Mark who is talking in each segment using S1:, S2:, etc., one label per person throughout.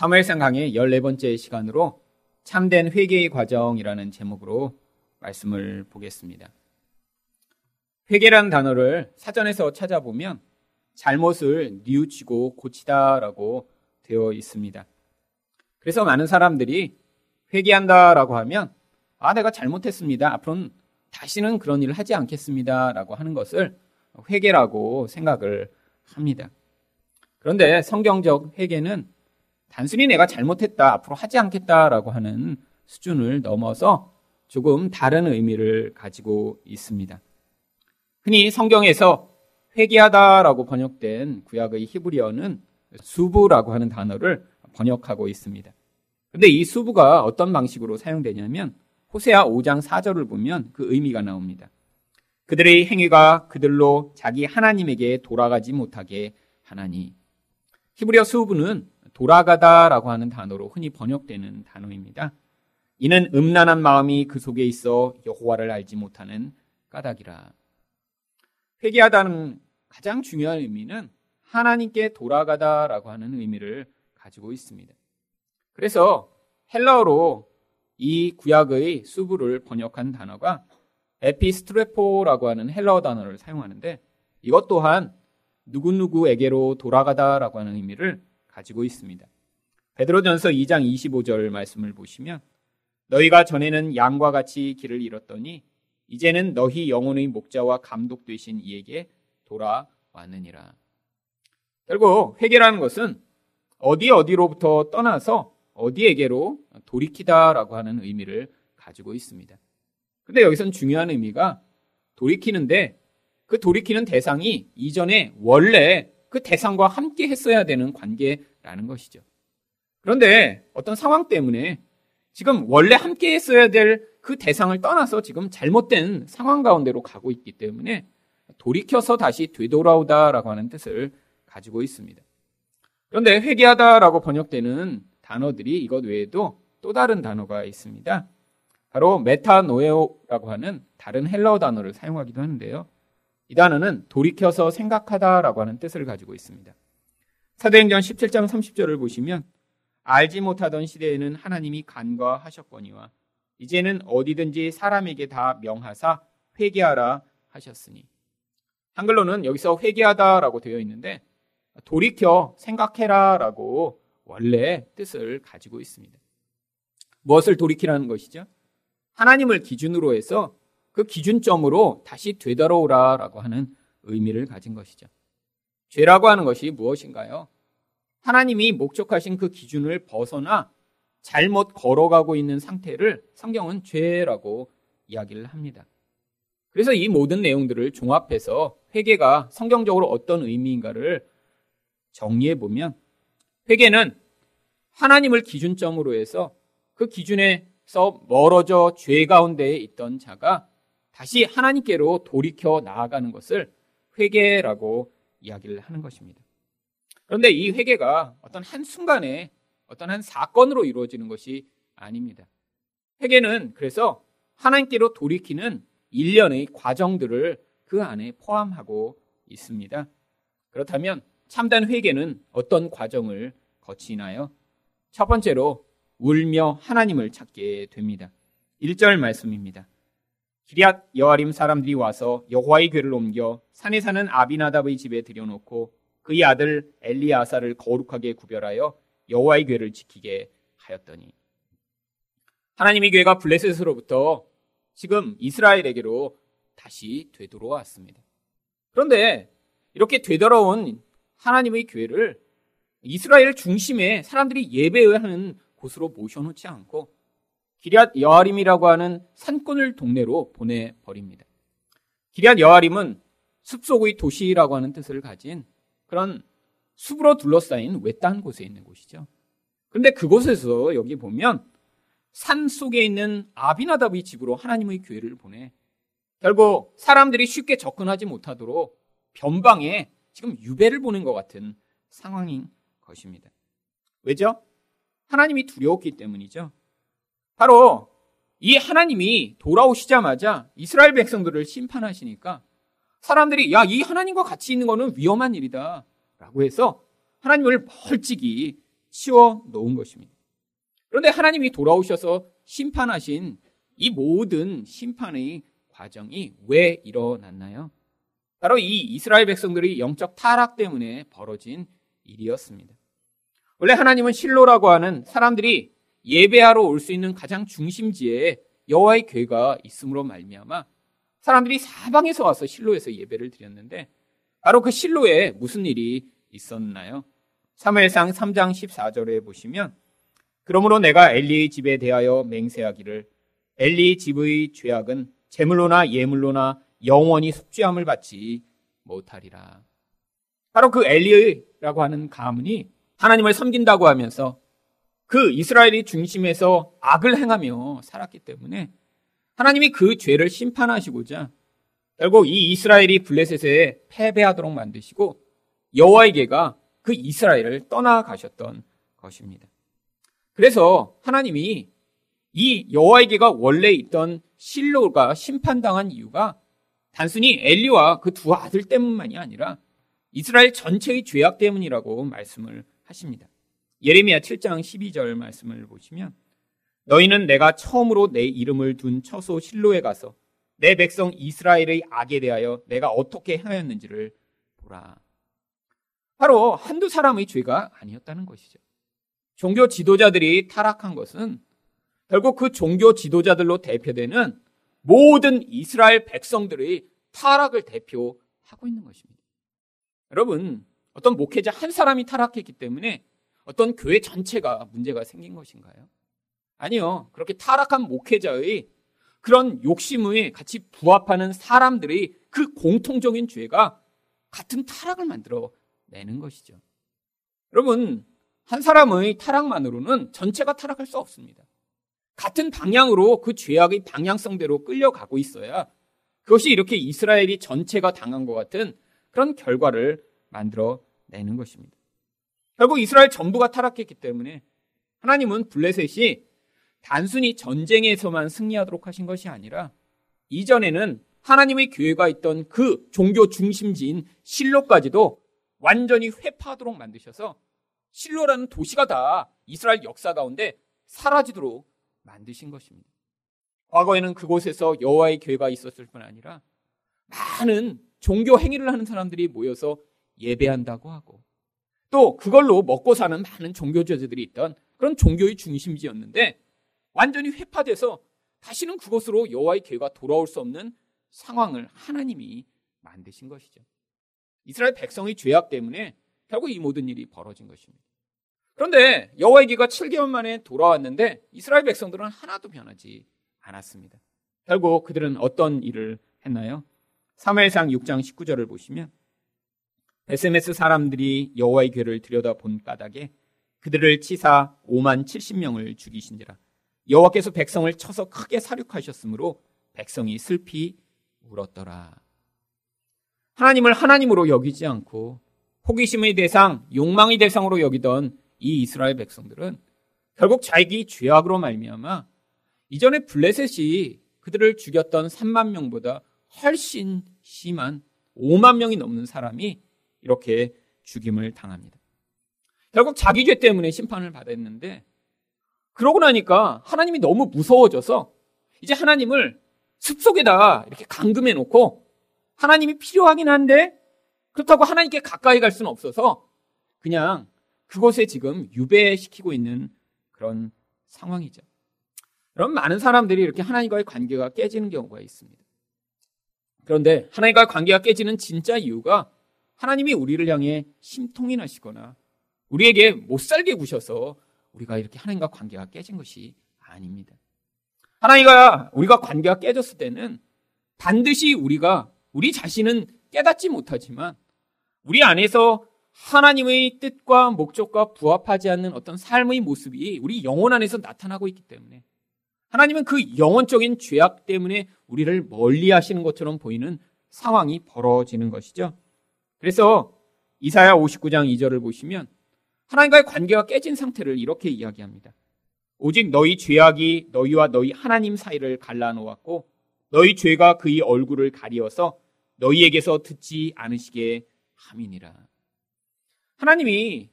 S1: 사무엘상 강의 14번째 시간으로 참된 회개의 과정이라는 제목으로 말씀을 보겠습니다. 회개란 단어를 사전에서 찾아보면 잘못을 뉘우치고 고치다라고 되어 있습니다. 그래서 많은 사람들이 회개한다라고 하면 아 내가 잘못했습니다. 앞으로는 다시는 그런 일을 하지 않겠습니다라고 하는 것을 회개라고 생각을 합니다. 그런데 성경적 회개는 단순히 내가 잘못했다, 앞으로 하지 않겠다라고 하는 수준을 넘어서 조금 다른 의미를 가지고 있습니다. 흔히 성경에서 회개하다라고 번역된 구약의 히브리어는 수부라고 하는 단어를 번역하고 있습니다. 근데 이 수부가 어떤 방식으로 사용되냐면 호세아 5장 4절을 보면 그 의미가 나옵니다. 그들의 행위가 그들로 자기 하나님에게 돌아가지 못하게 하나니. 히브리어 수부는 돌아가다라고 하는 단어로 흔히 번역되는 단어입니다. 이는 음란한 마음이 그 속에 있어 여호와를 알지 못하는 까닭이라. 회개하다는 가장 중요한 의미는 하나님께 돌아가다라고 하는 의미를 가지고 있습니다. 그래서 헬라어로 이 구약의 수부를 번역한 단어가 에피스트레포라고 하는 헬라어 단어를 사용하는데 이것 또한 누구누구에게로 돌아가다라고 하는 의미를 가지고 있습니다. 베드로전서 2장 25절 말씀을 보시면 너희가 전에는 양과 같이 길을 잃었더니 이제는 너희 영혼의 목자와 감독 되신 이에게 돌아왔느니라. 결국 회개라는 것은 어디 어디로부터 떠나서 어디에게로 돌이키다라고 하는 의미를 가지고 있습니다. 근데 여기선 중요한 의미가 돌이키는데 그 돌이키는 대상이 이전에 원래 그 대상과 함께 했어야 되는 관계라는 것이죠. 그런데 어떤 상황 때문에 지금 원래 함께 했어야 될 그 대상을 떠나서 지금 잘못된 상황 가운데로 가고 있기 때문에 돌이켜서 다시 되돌아오다라고 하는 뜻을 가지고 있습니다. 그런데 회개하다라고 번역되는 단어들이 이것 외에도 또 다른 단어가 있습니다. 바로 메타노에오라고 하는 다른 헬라어 단어를 사용하기도 하는데요. 이 단어는 돌이켜서 생각하다라고 하는 뜻을 가지고 있습니다. 사도행전 17장 30절을 보시면 알지 못하던 시대에는 하나님이 간과하셨거니와 이제는 어디든지 사람에게 다 명하사 회개하라 하셨으니 한글로는 여기서 회개하다라고 되어 있는데 돌이켜 생각해라라고 원래 뜻을 가지고 있습니다. 무엇을 돌이키라는 것이죠? 하나님을 기준으로 해서 그 기준점으로 다시 되돌아오라 라고 하는 의미를 가진 것이죠. 죄라고 하는 것이 무엇인가요? 하나님이 목적하신 그 기준을 벗어나 잘못 걸어가고 있는 상태를 성경은 죄라고 이야기를 합니다. 그래서 이 모든 내용들을 종합해서 회개가 성경적으로 어떤 의미인가를 정리해 보면 회개는 하나님을 기준점으로 해서 그 기준에서 멀어져 죄 가운데에 있던 자가 다시 하나님께로 돌이켜 나아가는 것을 회개라고 이야기를 하는 것입니다. 그런데 이 회개가 어떤 한순간에 어떤 한 사건으로 이루어지는 것이 아닙니다. 회개는 그래서 하나님께로 돌이키는 일련의 과정들을 그 안에 포함하고 있습니다. 그렇다면 참된 회개는 어떤 과정을 거치나요? 첫 번째로 울며 하나님을 찾게 됩니다. 1절 말씀입니다. 기리앗 여아림 사람들이 와서 여호와의 궤를 옮겨 산에 사는 아비나답의 집에 들여놓고 그의 아들 엘리아사를 거룩하게 구별하여 여호와의 궤를 지키게 하였더니 하나님의 궤가 블레셋으로부터 지금 이스라엘에게로 다시 되돌아왔습니다. 그런데 이렇게 되돌아온 하나님의 궤를 이스라엘 중심에 사람들이 예배하는 곳으로 모셔놓지 않고 기리앗 여아림이라고 하는 산골 동네로 보내버립니다. 기리앗 여아림은 숲속의 도시라고 하는 뜻을 가진 그런 숲으로 둘러싸인 외딴 곳에 있는 곳이죠. 그런데 그곳에서 여기 보면 산 속에 있는 아비나답의 집으로 하나님의 교회를 보내 결국 사람들이 쉽게 접근하지 못하도록 변방에 지금 유배를 보낸 것 같은 상황인 것입니다. 왜죠? 하나님이 두려웠기 때문이죠. 바로 이 하나님이 돌아오시자마자 이스라엘 백성들을 심판하시니까 사람들이 야, 이 하나님과 같이 있는 거는 위험한 일이다. 라고 해서 하나님을 멀찍이 치워 놓은 것입니다. 그런데 하나님이 돌아오셔서 심판하신 이 모든 심판의 과정이 왜 일어났나요? 바로 이 이스라엘 백성들이 영적 타락 때문에 벌어진 일이었습니다. 원래 하나님은 실로라고 하는 사람들이 예배하러 올 수 있는 가장 중심지에 여호와의 궤가 있음으로 말미암아 사람들이 사방에서 와서 실로에서 예배를 드렸는데 바로 그 실로에 무슨 일이 있었나요? 사무엘상 3장 14절에 보시면 그러므로 내가 엘리의 집에 대하여 맹세하기를 엘리 집의 죄악은 제물로나 예물로나 영원히 속죄함을 받지 못하리라. 바로 그 엘리라고 하는 가문이 하나님을 섬긴다고 하면서 그 이스라엘이 중심에서 악을 행하며 살았기 때문에 하나님이 그 죄를 심판하시고자 결국 이 이스라엘이 블레셋에 패배하도록 만드시고 여호와에게가 그 이스라엘을 떠나가셨던 것입니다. 그래서 하나님이 이 여호와에게가 원래 있던 실로가 심판당한 이유가 단순히 엘리와 그 두 아들 때문만이 아니라 이스라엘 전체의 죄악 때문이라고 말씀을 하십니다. 예레미야 7장 12절 말씀을 보시면 너희는 내가 처음으로 내 이름을 둔 처소 실로에 가서 내 백성 이스라엘의 악에 대하여 내가 어떻게 하였는지를 보라. 바로 한두 사람의 죄가 아니었다는 것이죠. 종교 지도자들이 타락한 것은 결국 그 종교 지도자들로 대표되는 모든 이스라엘 백성들의 타락을 대표하고 있는 것입니다. 여러분, 어떤 목회자 한 사람이 타락했기 때문에 어떤 교회 전체가 문제가 생긴 것인가요? 아니요. 그렇게 타락한 목회자의 그런 욕심에 같이 부합하는 사람들의 그 공통적인 죄가 같은 타락을 만들어 내는 것이죠. 여러분, 한 사람의 타락만으로는 전체가 타락할 수 없습니다. 같은 방향으로 그 죄악의 방향성대로 끌려가고 있어야 그것이 이렇게 이스라엘이 전체가 당한 것 같은 그런 결과를 만들어 내는 것입니다. 결국 이스라엘 전부가 타락했기 때문에 하나님은 블레셋이 단순히 전쟁에서만 승리하도록 하신 것이 아니라 이전에는 하나님의 교회가 있던 그 종교 중심지인 실로까지도 완전히 회파하도록 만드셔서 실로라는 도시가 다 이스라엘 역사 가운데 사라지도록 만드신 것입니다. 과거에는 그곳에서 여호와의 교회가 있었을 뿐 아니라 많은 종교 행위를 하는 사람들이 모여서 예배한다고 하고 또 그걸로 먹고 사는 많은 종교제들이 있던 그런 종교의 중심지였는데 완전히 회파돼서 다시는 그곳으로 여호와의 교회가 돌아올 수 없는 상황을 하나님이 만드신 것이죠. 이스라엘 백성의 죄악 때문에 결국 이 모든 일이 벌어진 것입니다. 그런데 여호와의 기가 7개월 만에 돌아왔는데 이스라엘 백성들은 하나도 변하지 않았습니다. 결국 그들은 어떤 일을 했나요? 3회상 6장 19절을 보시면 SMS 사람들이 여호와의 궤를 들여다본 까닭에 그들을 치사 5만 70명을 죽이신지라 여호와께서 백성을 쳐서 크게 사륙하셨으므로 백성이 슬피 울었더라. 하나님을 하나님으로 여기지 않고 호기심의 대상, 욕망의 대상으로 여기던 이 이스라엘 백성들은 결국 자기 죄악으로 말미암아 이전에 블레셋이 그들을 죽였던 3만 명보다 훨씬 심한 5만 명이 넘는 사람이 이렇게 죽임을 당합니다. 결국 자기 죄 때문에 심판을 받았는데 그러고 나니까 하나님이 너무 무서워져서 이제 하나님을 숲속에다 이렇게 감금해 놓고 하나님이 필요하긴 한데 그렇다고 하나님께 가까이 갈 수는 없어서 그냥 그곳에 지금 유배시키고 있는 그런 상황이죠. 그럼 많은 사람들이 이렇게 하나님과의 관계가 깨지는 경우가 있습니다. 그런데 하나님과의 관계가 깨지는 진짜 이유가 하나님이 우리를 향해 심통이 나시거나 우리에게 못 살게 구셔서 우리가 이렇게 하나님과 관계가 깨진 것이 아닙니다. 하나님과 우리가 관계가 깨졌을 때는 반드시 우리가 우리 자신은 깨닫지 못하지만 우리 안에서 하나님의 뜻과 목적과 부합하지 않는 어떤 삶의 모습이 우리 영혼 안에서 나타나고 있기 때문에 하나님은 그 영혼적인 죄악 때문에 우리를 멀리 하시는 것처럼 보이는 상황이 벌어지는 것이죠. 그래서 이사야 59장 2절을 보시면 하나님과의 관계가 깨진 상태를 이렇게 이야기합니다. 오직 너희 죄악이 너희와 너희 하나님 사이를 갈라놓았고 너희 죄가 그의 얼굴을 가리어서 너희에게서 듣지 않으시게 함이니라. 하나님이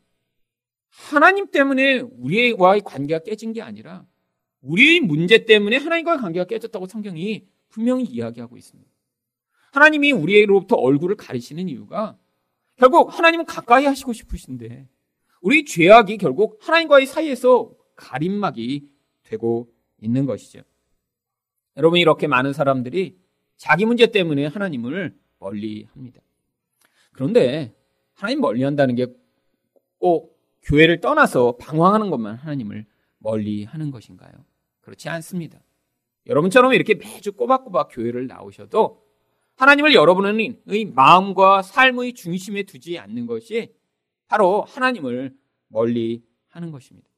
S1: 하나님 때문에 우리와의 관계가 깨진 게 아니라 우리의 문제 때문에 하나님과의 관계가 깨졌다고 성경이 분명히 이야기하고 있습니다. 하나님이 우리로부터 얼굴을 가리시는 이유가 결국 하나님은 가까이 하시고 싶으신데 우리 죄악이 결국 하나님과의 사이에서 가림막이 되고 있는 것이죠. 여러분 이렇게 많은 사람들이 자기 문제 때문에 하나님을 멀리 합니다. 그런데 하나님 멀리 한다는 게 꼭 교회를 떠나서 방황하는 것만 하나님을 멀리 하는 것인가요? 그렇지 않습니다. 여러분처럼 이렇게 매주 꼬박꼬박 교회를 나오셔도 하나님을 여러분의 마음과 삶의 중심에 두지 않는 것이 바로 하나님을 멀리 하는 것입니다.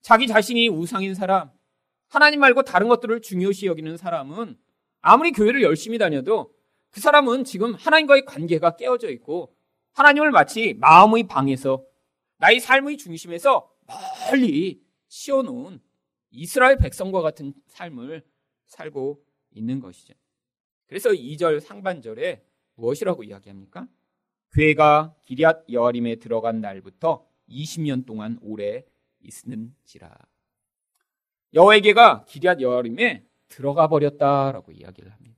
S1: 자기 자신이 우상인 사람, 하나님 말고 다른 것들을 중요시 여기는 사람은 아무리 교회를 열심히 다녀도 그 사람은 지금 하나님과의 관계가 깨어져 있고 하나님을 마치 마음의 방에서 나의 삶의 중심에서 멀리 치워놓은 이스라엘 백성과 같은 삶을 살고 있는 것이죠. 그래서 2절 상반절에 무엇이라고 이야기합니까? 괴가 기리앗 여아림에 들어간 날부터 20년 동안 오래 있는지라. 여호와에게가 기리앗 여아림에 들어가 버렸다라고 이야기를 합니다.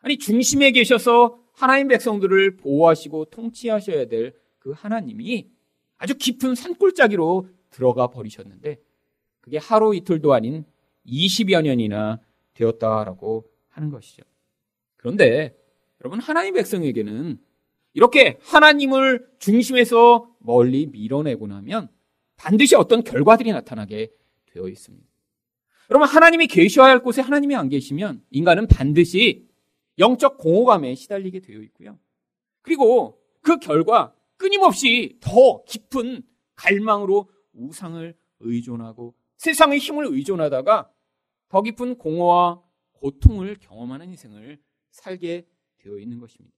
S1: 아니 중심에 계셔서 하나님 백성들을 보호하시고 통치하셔야 될 그 하나님이 아주 깊은 산골짜기로 들어가 버리셨는데 그게 하루 이틀도 아닌 20여 년이나 되었다라고 하는 것이죠. 그런데 여러분 하나님 백성에게는 이렇게 하나님을 중심에서 멀리 밀어내고 나면 반드시 어떤 결과들이 나타나게 되어 있습니다. 여러분 하나님이 계셔야 할 곳에 하나님이 안 계시면 인간은 반드시 영적 공허감에 시달리게 되어 있고요. 그리고 그 결과 끊임없이 더 깊은 갈망으로 우상을 의존하고 세상의 힘을 의존하다가 더 깊은 공허와 고통을 경험하는 인생을 살게 되어 있는 것입니다.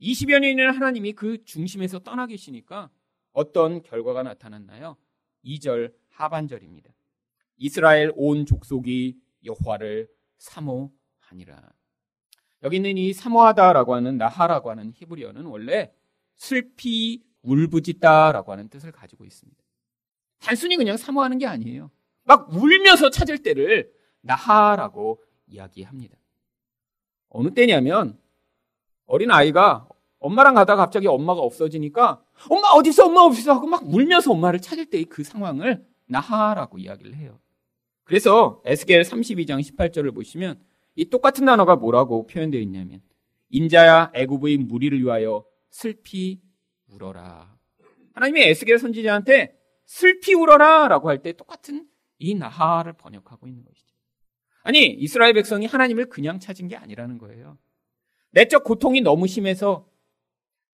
S1: 20여 년이나 하나님이 그 중심에서 떠나 계시니까 어떤 결과가 나타났나요? 2절 하반절입니다. 이스라엘 온 족속이 여호와를 사모하니라. 여기 있는 이 사모하다라고 하는 나하라고 하는 히브리어는 원래 슬피 울부짖다라고 하는 뜻을 가지고 있습니다. 단순히 그냥 사모하는 게 아니에요. 막 울면서 찾을 때를 나하라고 이야기합니다. 어느 때냐면 어린 아이가 엄마랑 가다가 갑자기 엄마가 없어지니까 엄마 어디서 엄마 어디서 하고 막 울면서 엄마를 찾을 때의 그 상황을 나하라고 이야기를 해요. 그래서 에스겔 32장 18절을 보시면 이 똑같은 단어가 뭐라고 표현되어 있냐면 인자야 애굽의 무리를 위하여 슬피 울어라. 하나님이 에스겔 선지자한테 슬피 울어라라고 할 때 똑같은 이 나하를 번역하고 있는 것이죠. 아니 이스라엘 백성이 하나님을 그냥 찾은 게 아니라는 거예요. 내적 고통이 너무 심해서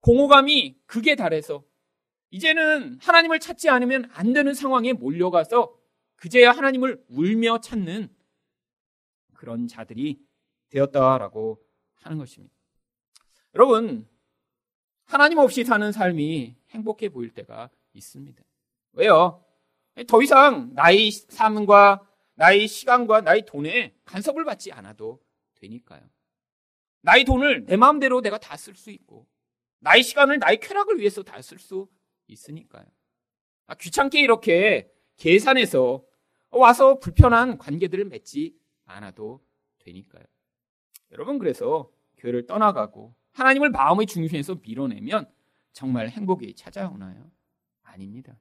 S1: 공허감이 극에 달해서 이제는 하나님을 찾지 않으면 안 되는 상황에 몰려가서 그제야 하나님을 울며 찾는 그런 자들이 되었다라고 하는 것입니다. 여러분, 하나님 없이 사는 삶이 행복해 보일 때가 있습니다. 왜요? 더 이상 나의 삶과 나의 시간과 나의 돈에 간섭을 받지 않아도 되니까요. 나의 돈을 내 마음대로 내가 다 쓸 수 있고, 나의 시간을 나의 쾌락을 위해서 다 쓸 수 있으니까요. 아, 귀찮게 이렇게 계산해서 와서 불편한 관계들을 맺지 않아도 되니까요. 여러분 그래서 교회를 떠나가고 하나님을 마음의 중심에서 밀어내면 정말 행복이 찾아오나요? 아닙니다.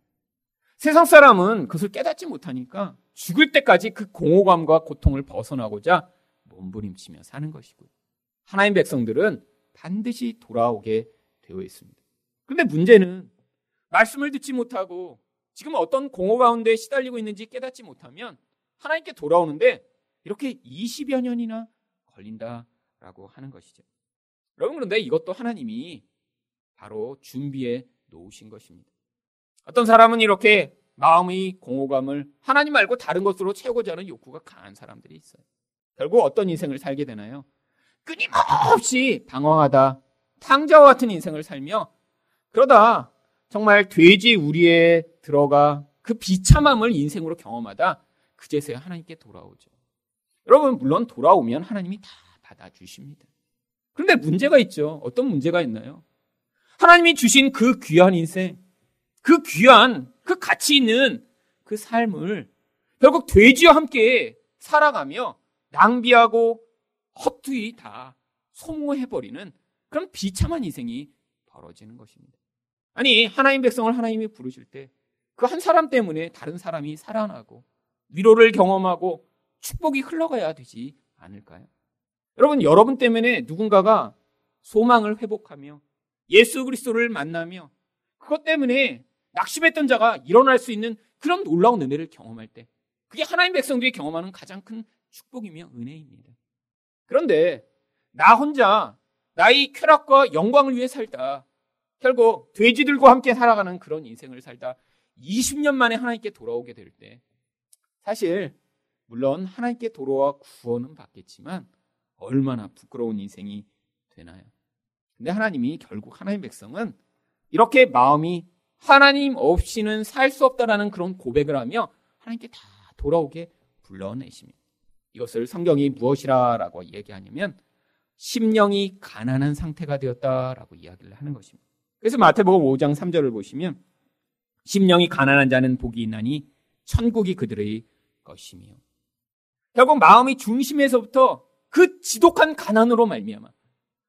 S1: 세상 사람은 그것을 깨닫지 못하니까 죽을 때까지 그 공허감과 고통을 벗어나고자 몸부림치며 사는 것이고요. 하나님 백성들은 반드시 돌아오게 되어 있습니다. 그런데 문제는 말씀을 듣지 못하고 지금 어떤 공허 가운데 시달리고 있는지 깨닫지 못하면 하나님께 돌아오는데 이렇게 20여 년이나 걸린다라고 하는 것이죠. 여러분 그런데 이것도 하나님이 바로 준비해 놓으신 것입니다. 어떤 사람은 이렇게 마음의 공허감을 하나님 말고 다른 것으로 채우고자 하는 욕구가 강한 사람들이 있어요. 결국 어떤 인생을 살게 되나요? 끊임없이 방황하다 탕자와 같은 인생을 살며 그러다 정말 돼지 우리에 들어가 그 비참함을 인생으로 경험하다 그제서야 하나님께 돌아오죠. 여러분 물론 돌아오면 하나님이 다 받아주십니다. 그런데 문제가 있죠. 어떤 문제가 있나요? 하나님이 주신 그 귀한 인생, 그 귀한 그 가치 있는 그 삶을 결국 돼지와 함께 살아가며 낭비하고 헛되이 다 소모해버리는 그런 비참한 희생이 벌어지는 것입니다. 아니, 하나님 백성을 하나님이 부르실 때 그 한 사람 때문에 다른 사람이 살아나고 위로를 경험하고 축복이 흘러가야 되지 않을까요? 여러분, 여러분 때문에 누군가가 소망을 회복하며 예수 그리스도를 만나며 그것 때문에 낙심했던 자가 일어날 수 있는 그런 놀라운 은혜를 경험할 때 그게 하나님 백성들이 경험하는 가장 큰 축복이며 은혜입니다. 그런데 나 혼자 나의 쾌락과 영광을 위해 살다 결국 돼지들과 함께 살아가는 그런 인생을 살다 20년 만에 하나님께 돌아오게 될 때 사실 물론 하나님께 돌아와 구원은 받겠지만 얼마나 부끄러운 인생이 되나요? 근데 하나님이 결국 하나님 백성은 이렇게 마음이 하나님 없이는 살 수 없다라는 그런 고백을 하며 하나님께 다 돌아오게 불러내십니다. 이것을 성경이 무엇이라라고 얘기하냐면 심령이 가난한 상태가 되었다라고 이야기를 하는 것입니다. 그래서 마태복음 5장 3절을 보시면 심령이 가난한 자는 복이 있나니 천국이 그들의 것이며 결국 마음이 중심에서부터 그 지독한 가난으로 말미암아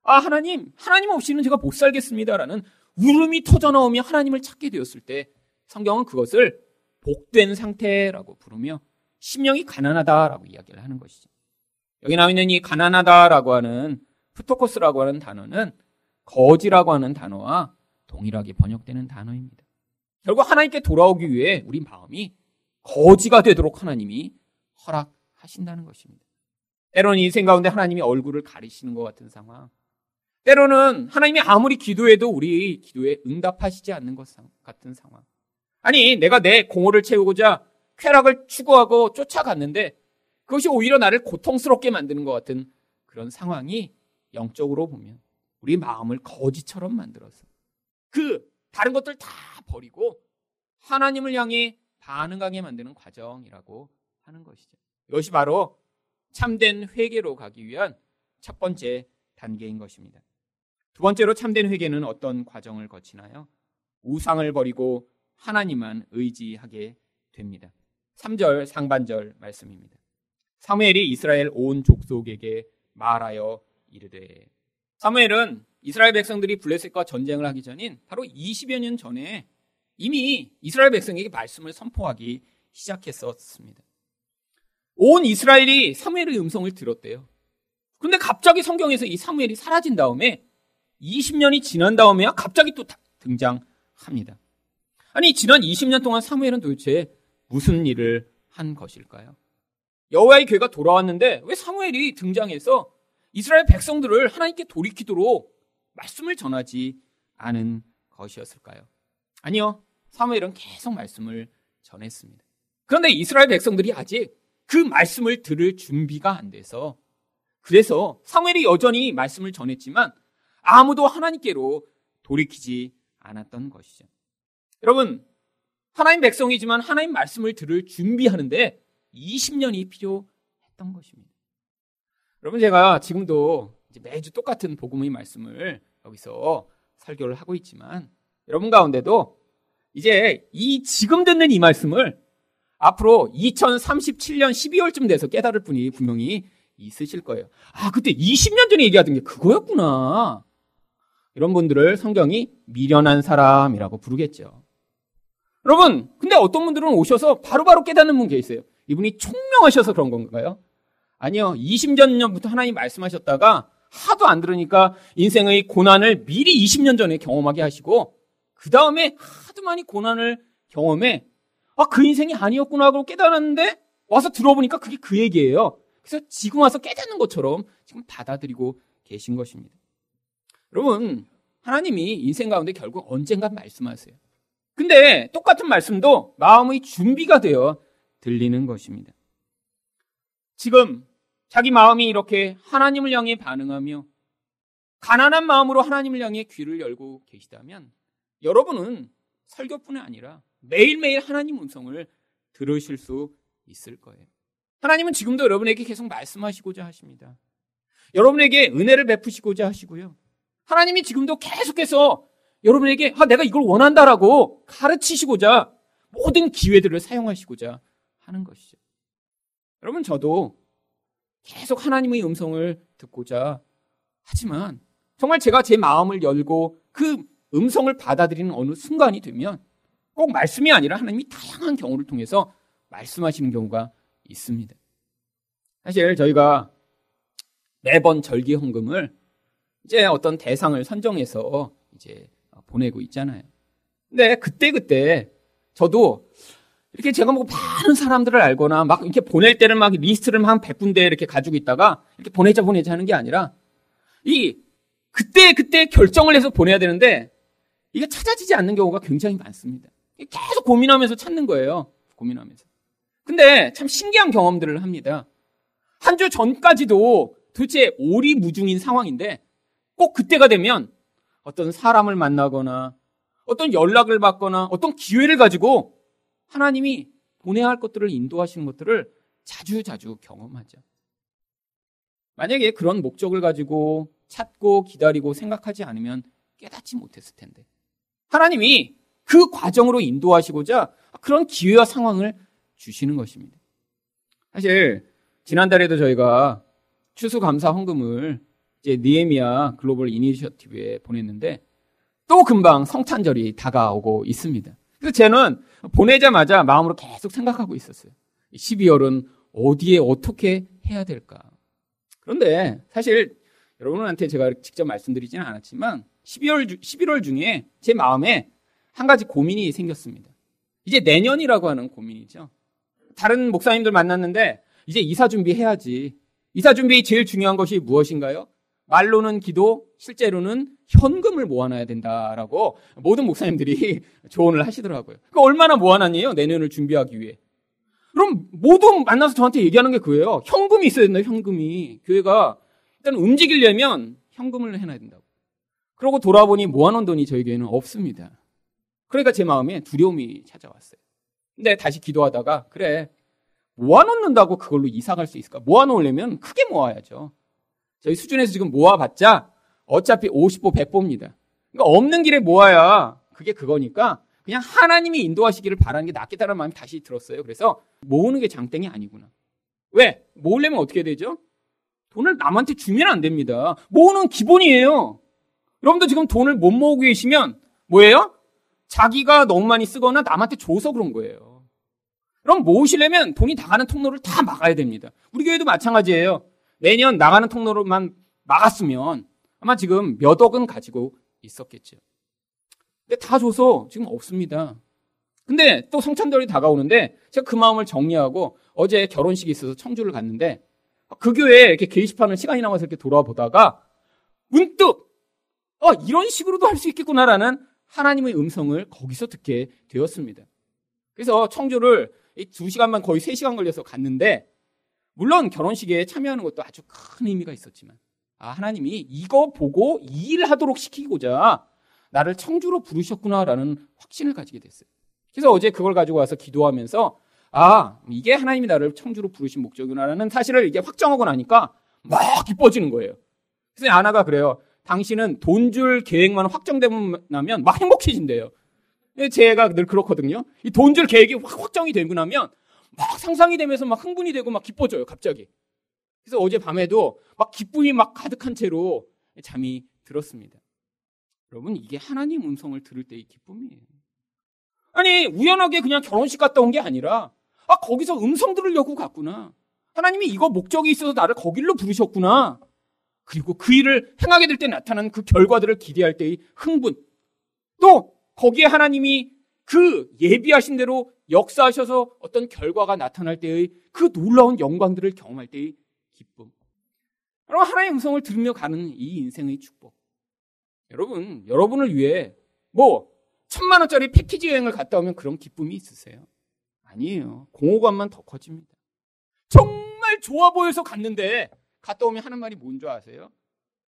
S1: 아 하나님 하나님 없이는 제가 못 살겠습니다라는 울음이 터져 나오며 하나님을 찾게 되었을 때 성경은 그것을 복된 상태라고 부르며 심령이 가난하다라고 이야기를 하는 것이죠. 여기 나와 있는 이 가난하다라고 하는 푸토코스라고 하는 단어는 거지라고 하는 단어와 동일하게 번역되는 단어입니다. 결국 하나님께 돌아오기 위해 우리 마음이 거지가 되도록 하나님이 허락하신다는 것입니다. 때로는 인생 가운데 하나님이 얼굴을 가리시는 것 같은 상황. 때로는 하나님이 아무리 기도해도 우리 기도에 응답하시지 않는 것 같은 상황. 아니, 내가 내 공허를 채우고자 쾌락을 추구하고 쫓아갔는데 그것이 오히려 나를 고통스럽게 만드는 것 같은 그런 상황이 영적으로 보면 우리 마음을 거지처럼 만들어서 그 다른 것들 다 버리고 하나님을 향해 반응하게 만드는 과정이라고 하는 것이죠. 이것이 바로 참된 회개로 가기 위한 첫 번째 단계인 것입니다. 두 번째로 참된 회개는 어떤 과정을 거치나요? 우상을 버리고 하나님만 의지하게 됩니다. 3절 상반절 말씀입니다. 사무엘이 이스라엘 온 족속에게 말하여 이르되 사무엘은 이스라엘 백성들이 블레셋과 전쟁을 하기 전인 바로 20여 년 전에 이미 이스라엘 백성에게 말씀을 선포하기 시작했었습니다. 온 이스라엘이 사무엘의 음성을 들었대요. 근데 갑자기 성경에서 이 사무엘이 사라진 다음에 20년이 지난 다음에야 갑자기 또 등장합니다. 아니 지난 20년 동안 사무엘은 도대체 무슨 일을 한 것일까요? 여호와의 괴가 돌아왔는데 왜 사무엘이 등장해서 이스라엘 백성들을 하나님께 돌이키도록 말씀을 전하지 않은 것이었을까요? 아니요. 사무엘은 계속 말씀을 전했습니다. 그런데 이스라엘 백성들이 아직 그 말씀을 들을 준비가 안 돼서 그래서 사무엘이 여전히 말씀을 전했지만 아무도 하나님께로 돌이키지 않았던 것이죠. 여러분, 하나님 백성이지만 하나님 말씀을 들을 준비하는데 20년이 필요했던 것입니다. 여러분 제가 지금도 매주 똑같은 복음의 말씀을 여기서 설교를 하고 있지만 여러분 가운데도 이제 이 지금 듣는 이 말씀을 앞으로 2037년 12월쯤 돼서 깨달을 분이 분명히 있으실 거예요. 아, 그때 20년 전에 얘기하던 게 그거였구나. 이런 분들을 성경이 미련한 사람이라고 부르겠죠. 여러분, 근데 어떤 분들은 오셔서 바로바로 바로 깨닫는 분 계세요. 이분이 총명하셔서 그런 건가요? 아니요. 20년 전부터 하나님 말씀하셨다가 하도 안 들으니까 인생의 고난을 미리 20년 전에 경험하게 하시고 그 다음에 하도 많이 고난을 경험해 아, 그 인생이 아니었구나 하고 깨달았는데 와서 들어보니까 그게 그 얘기예요. 그래서 지금 와서 깨닫는 것처럼 지금 받아들이고 계신 것입니다. 여러분, 하나님이 인생 가운데 결국 언젠가 말씀하세요. 근데 똑같은 말씀도 마음의 준비가 되어 들리는 것입니다. 지금 자기 마음이 이렇게 하나님을 향해 반응하며 가난한 마음으로 하나님을 향해 귀를 열고 계시다면 여러분은 설교뿐이 아니라 매일매일 하나님 음성을 들으실 수 있을 거예요. 하나님은 지금도 여러분에게 계속 말씀하시고자 하십니다. 여러분에게 은혜를 베푸시고자 하시고요. 하나님이 지금도 계속해서 여러분에게 아, 내가 이걸 원한다라고 가르치시고자 모든 기회들을 사용하시고자 하는 것이죠. 여러분, 저도 계속 하나님의 음성을 듣고자 하지만 정말 제가 제 마음을 열고 그 음성을 받아들이는 어느 순간이 되면 꼭 말씀이 아니라 하나님이 다양한 경우를 통해서 말씀하시는 경우가 있습니다. 사실 저희가 매번 절기 헌금을 이제 어떤 대상을 선정해서 이제 보내고 있잖아요. 근데 그때 그때 저도 이렇게 제가 뭐 많은 사람들을 알거나 막 이렇게 보낼 때는 막 리스트를 한 100군데 이렇게 가지고 있다가 이렇게 보내자 보내자 하는 게 아니라 이 그때 그때 결정을 해서 보내야 되는데 이게 찾아지지 않는 경우가 굉장히 많습니다. 계속 고민하면서 찾는 거예요. 고민하면서. 근데 참 신기한 경험들을 합니다. 한 주 전까지도 도대체 오리무중인 상황인데 꼭 그때가 되면 어떤 사람을 만나거나 어떤 연락을 받거나 어떤 기회를 가지고 하나님이 보내야 할 것들을 인도하시는 것들을 자주 자주 경험하죠. 만약에 그런 목적을 가지고 찾고 기다리고 생각하지 않으면 깨닫지 못했을 텐데. 하나님이 그 과정으로 인도하시고자 그런 기회와 상황을 주시는 것입니다. 사실 지난달에도 저희가 추수감사 헌금을 이제 니에미아 글로벌 이니셔티브에 보냈는데 또 금방 성탄절이 다가오고 있습니다. 그래서 저는 보내자마자 마음으로 계속 생각하고 있었어요. 12월은 어디에 어떻게 해야 될까? 그런데 사실 여러분한테 제가 직접 말씀드리지는 않았지만 12월 11월 중에 제 마음에 한 가지 고민이 생겼습니다. 이제 내년이라고 하는 고민이죠. 다른 목사님들 만났는데 이제 이사 준비해야지. 이사 준비 제일 중요한 것이 무엇인가요? 말로는 기도, 실제로는 현금을 모아놔야 된다라고 모든 목사님들이 조언을 하시더라고요. 그 얼마나 모아놨니요? 내년을 준비하기 위해. 그럼 모두 만나서 저한테 얘기하는 게 그거예요. 현금이 있어야 된다, 현금이. 교회가 일단 움직이려면 현금을 해놔야 된다고. 그러고 돌아보니 모아놓은 돈이 저희 교회는 없습니다. 그러니까 제 마음에 두려움이 찾아왔어요. 근데 다시 기도하다가 그래 모아놓는다고 그걸로 이사 갈 수 있을까? 모아놓으려면 크게 모아야죠. 저희 수준에서 지금 모아봤자 어차피 50보 100보입니다. 그러니까 없는 길에 모아야 그게 그거니까 그냥 하나님이 인도하시기를 바라는 게 낫겠다는 마음이 다시 들었어요. 그래서 모으는 게 장땡이 아니구나. 왜? 모으려면 어떻게 되죠? 돈을 남한테 주면 안 됩니다. 모으는 기본이에요. 여러분도 지금 돈을 못 모으고 계시면 뭐예요? 자기가 너무 많이 쓰거나 남한테 줘서 그런 거예요. 그럼 모으시려면 돈이 나가는 통로를 다 막아야 됩니다. 우리 교회도 마찬가지예요. 매년 나가는 통로로만 막았으면 아마 지금 몇 억은 가지고 있었겠죠. 근데 다 줘서 지금 없습니다. 근데 또 성찬절이 다가오는데 제가 그 마음을 정리하고 어제 결혼식이 있어서 청주를 갔는데 그 교회에 이렇게 게시판을 시간이 남아서 이렇게 돌아보다가 문득 어, 이런 식으로도 할 수 있겠구나라는 하나님의 음성을 거기서 듣게 되었습니다. 그래서 청주를 두 시간만 거의 세 시간 걸려서 갔는데 물론 결혼식에 참여하는 것도 아주 큰 의미가 있었지만 아 하나님이 이거 보고 이 일하도록 시키고자 나를 청주로 부르셨구나라는 확신을 가지게 됐어요. 그래서 어제 그걸 가지고 와서 기도하면서 아 이게 하나님이 나를 청주로 부르신 목적이구나라는 사실을 이게 확정하고 나니까 막 기뻐지는 거예요. 그래서 아나가 그래요. 당신은 돈 줄 계획만 확정되면 나면 막 행복해진대요. 제가 늘 그렇거든요. 이 돈 줄 계획이 확 확정이 되고 나면 막 상상이 되면서 막 흥분이 되고 막 기뻐져요, 갑자기. 그래서 어제 밤에도 막 기쁨이 막 가득한 채로 잠이 들었습니다. 여러분, 이게 하나님 음성을 들을 때의 기쁨이에요. 아니, 우연하게 그냥 결혼식 갔다 온 게 아니라, 아, 거기서 음성 들으려고 갔구나. 하나님이 이거 목적이 있어서 나를 거길로 부르셨구나. 그리고 그 일을 행하게 될 때 나타나는 그 결과들을 기대할 때의 흥분. 또 거기에 하나님이 그 예비하신 대로 역사하셔서 어떤 결과가 나타날 때의 그 놀라운 영광들을 경험할 때의 기쁨. 여러분 하나님의 음성을 들으며 가는 이 인생의 축복. 여러분, 여러분을 위해 뭐 천만 원짜리 패키지 여행을 갔다 오면 그런 기쁨이 있으세요? 아니에요. 공허감만 더 커집니다. 정말 좋아 보여서 갔는데 갔다 오면 하는 말이 뭔 줄 아세요?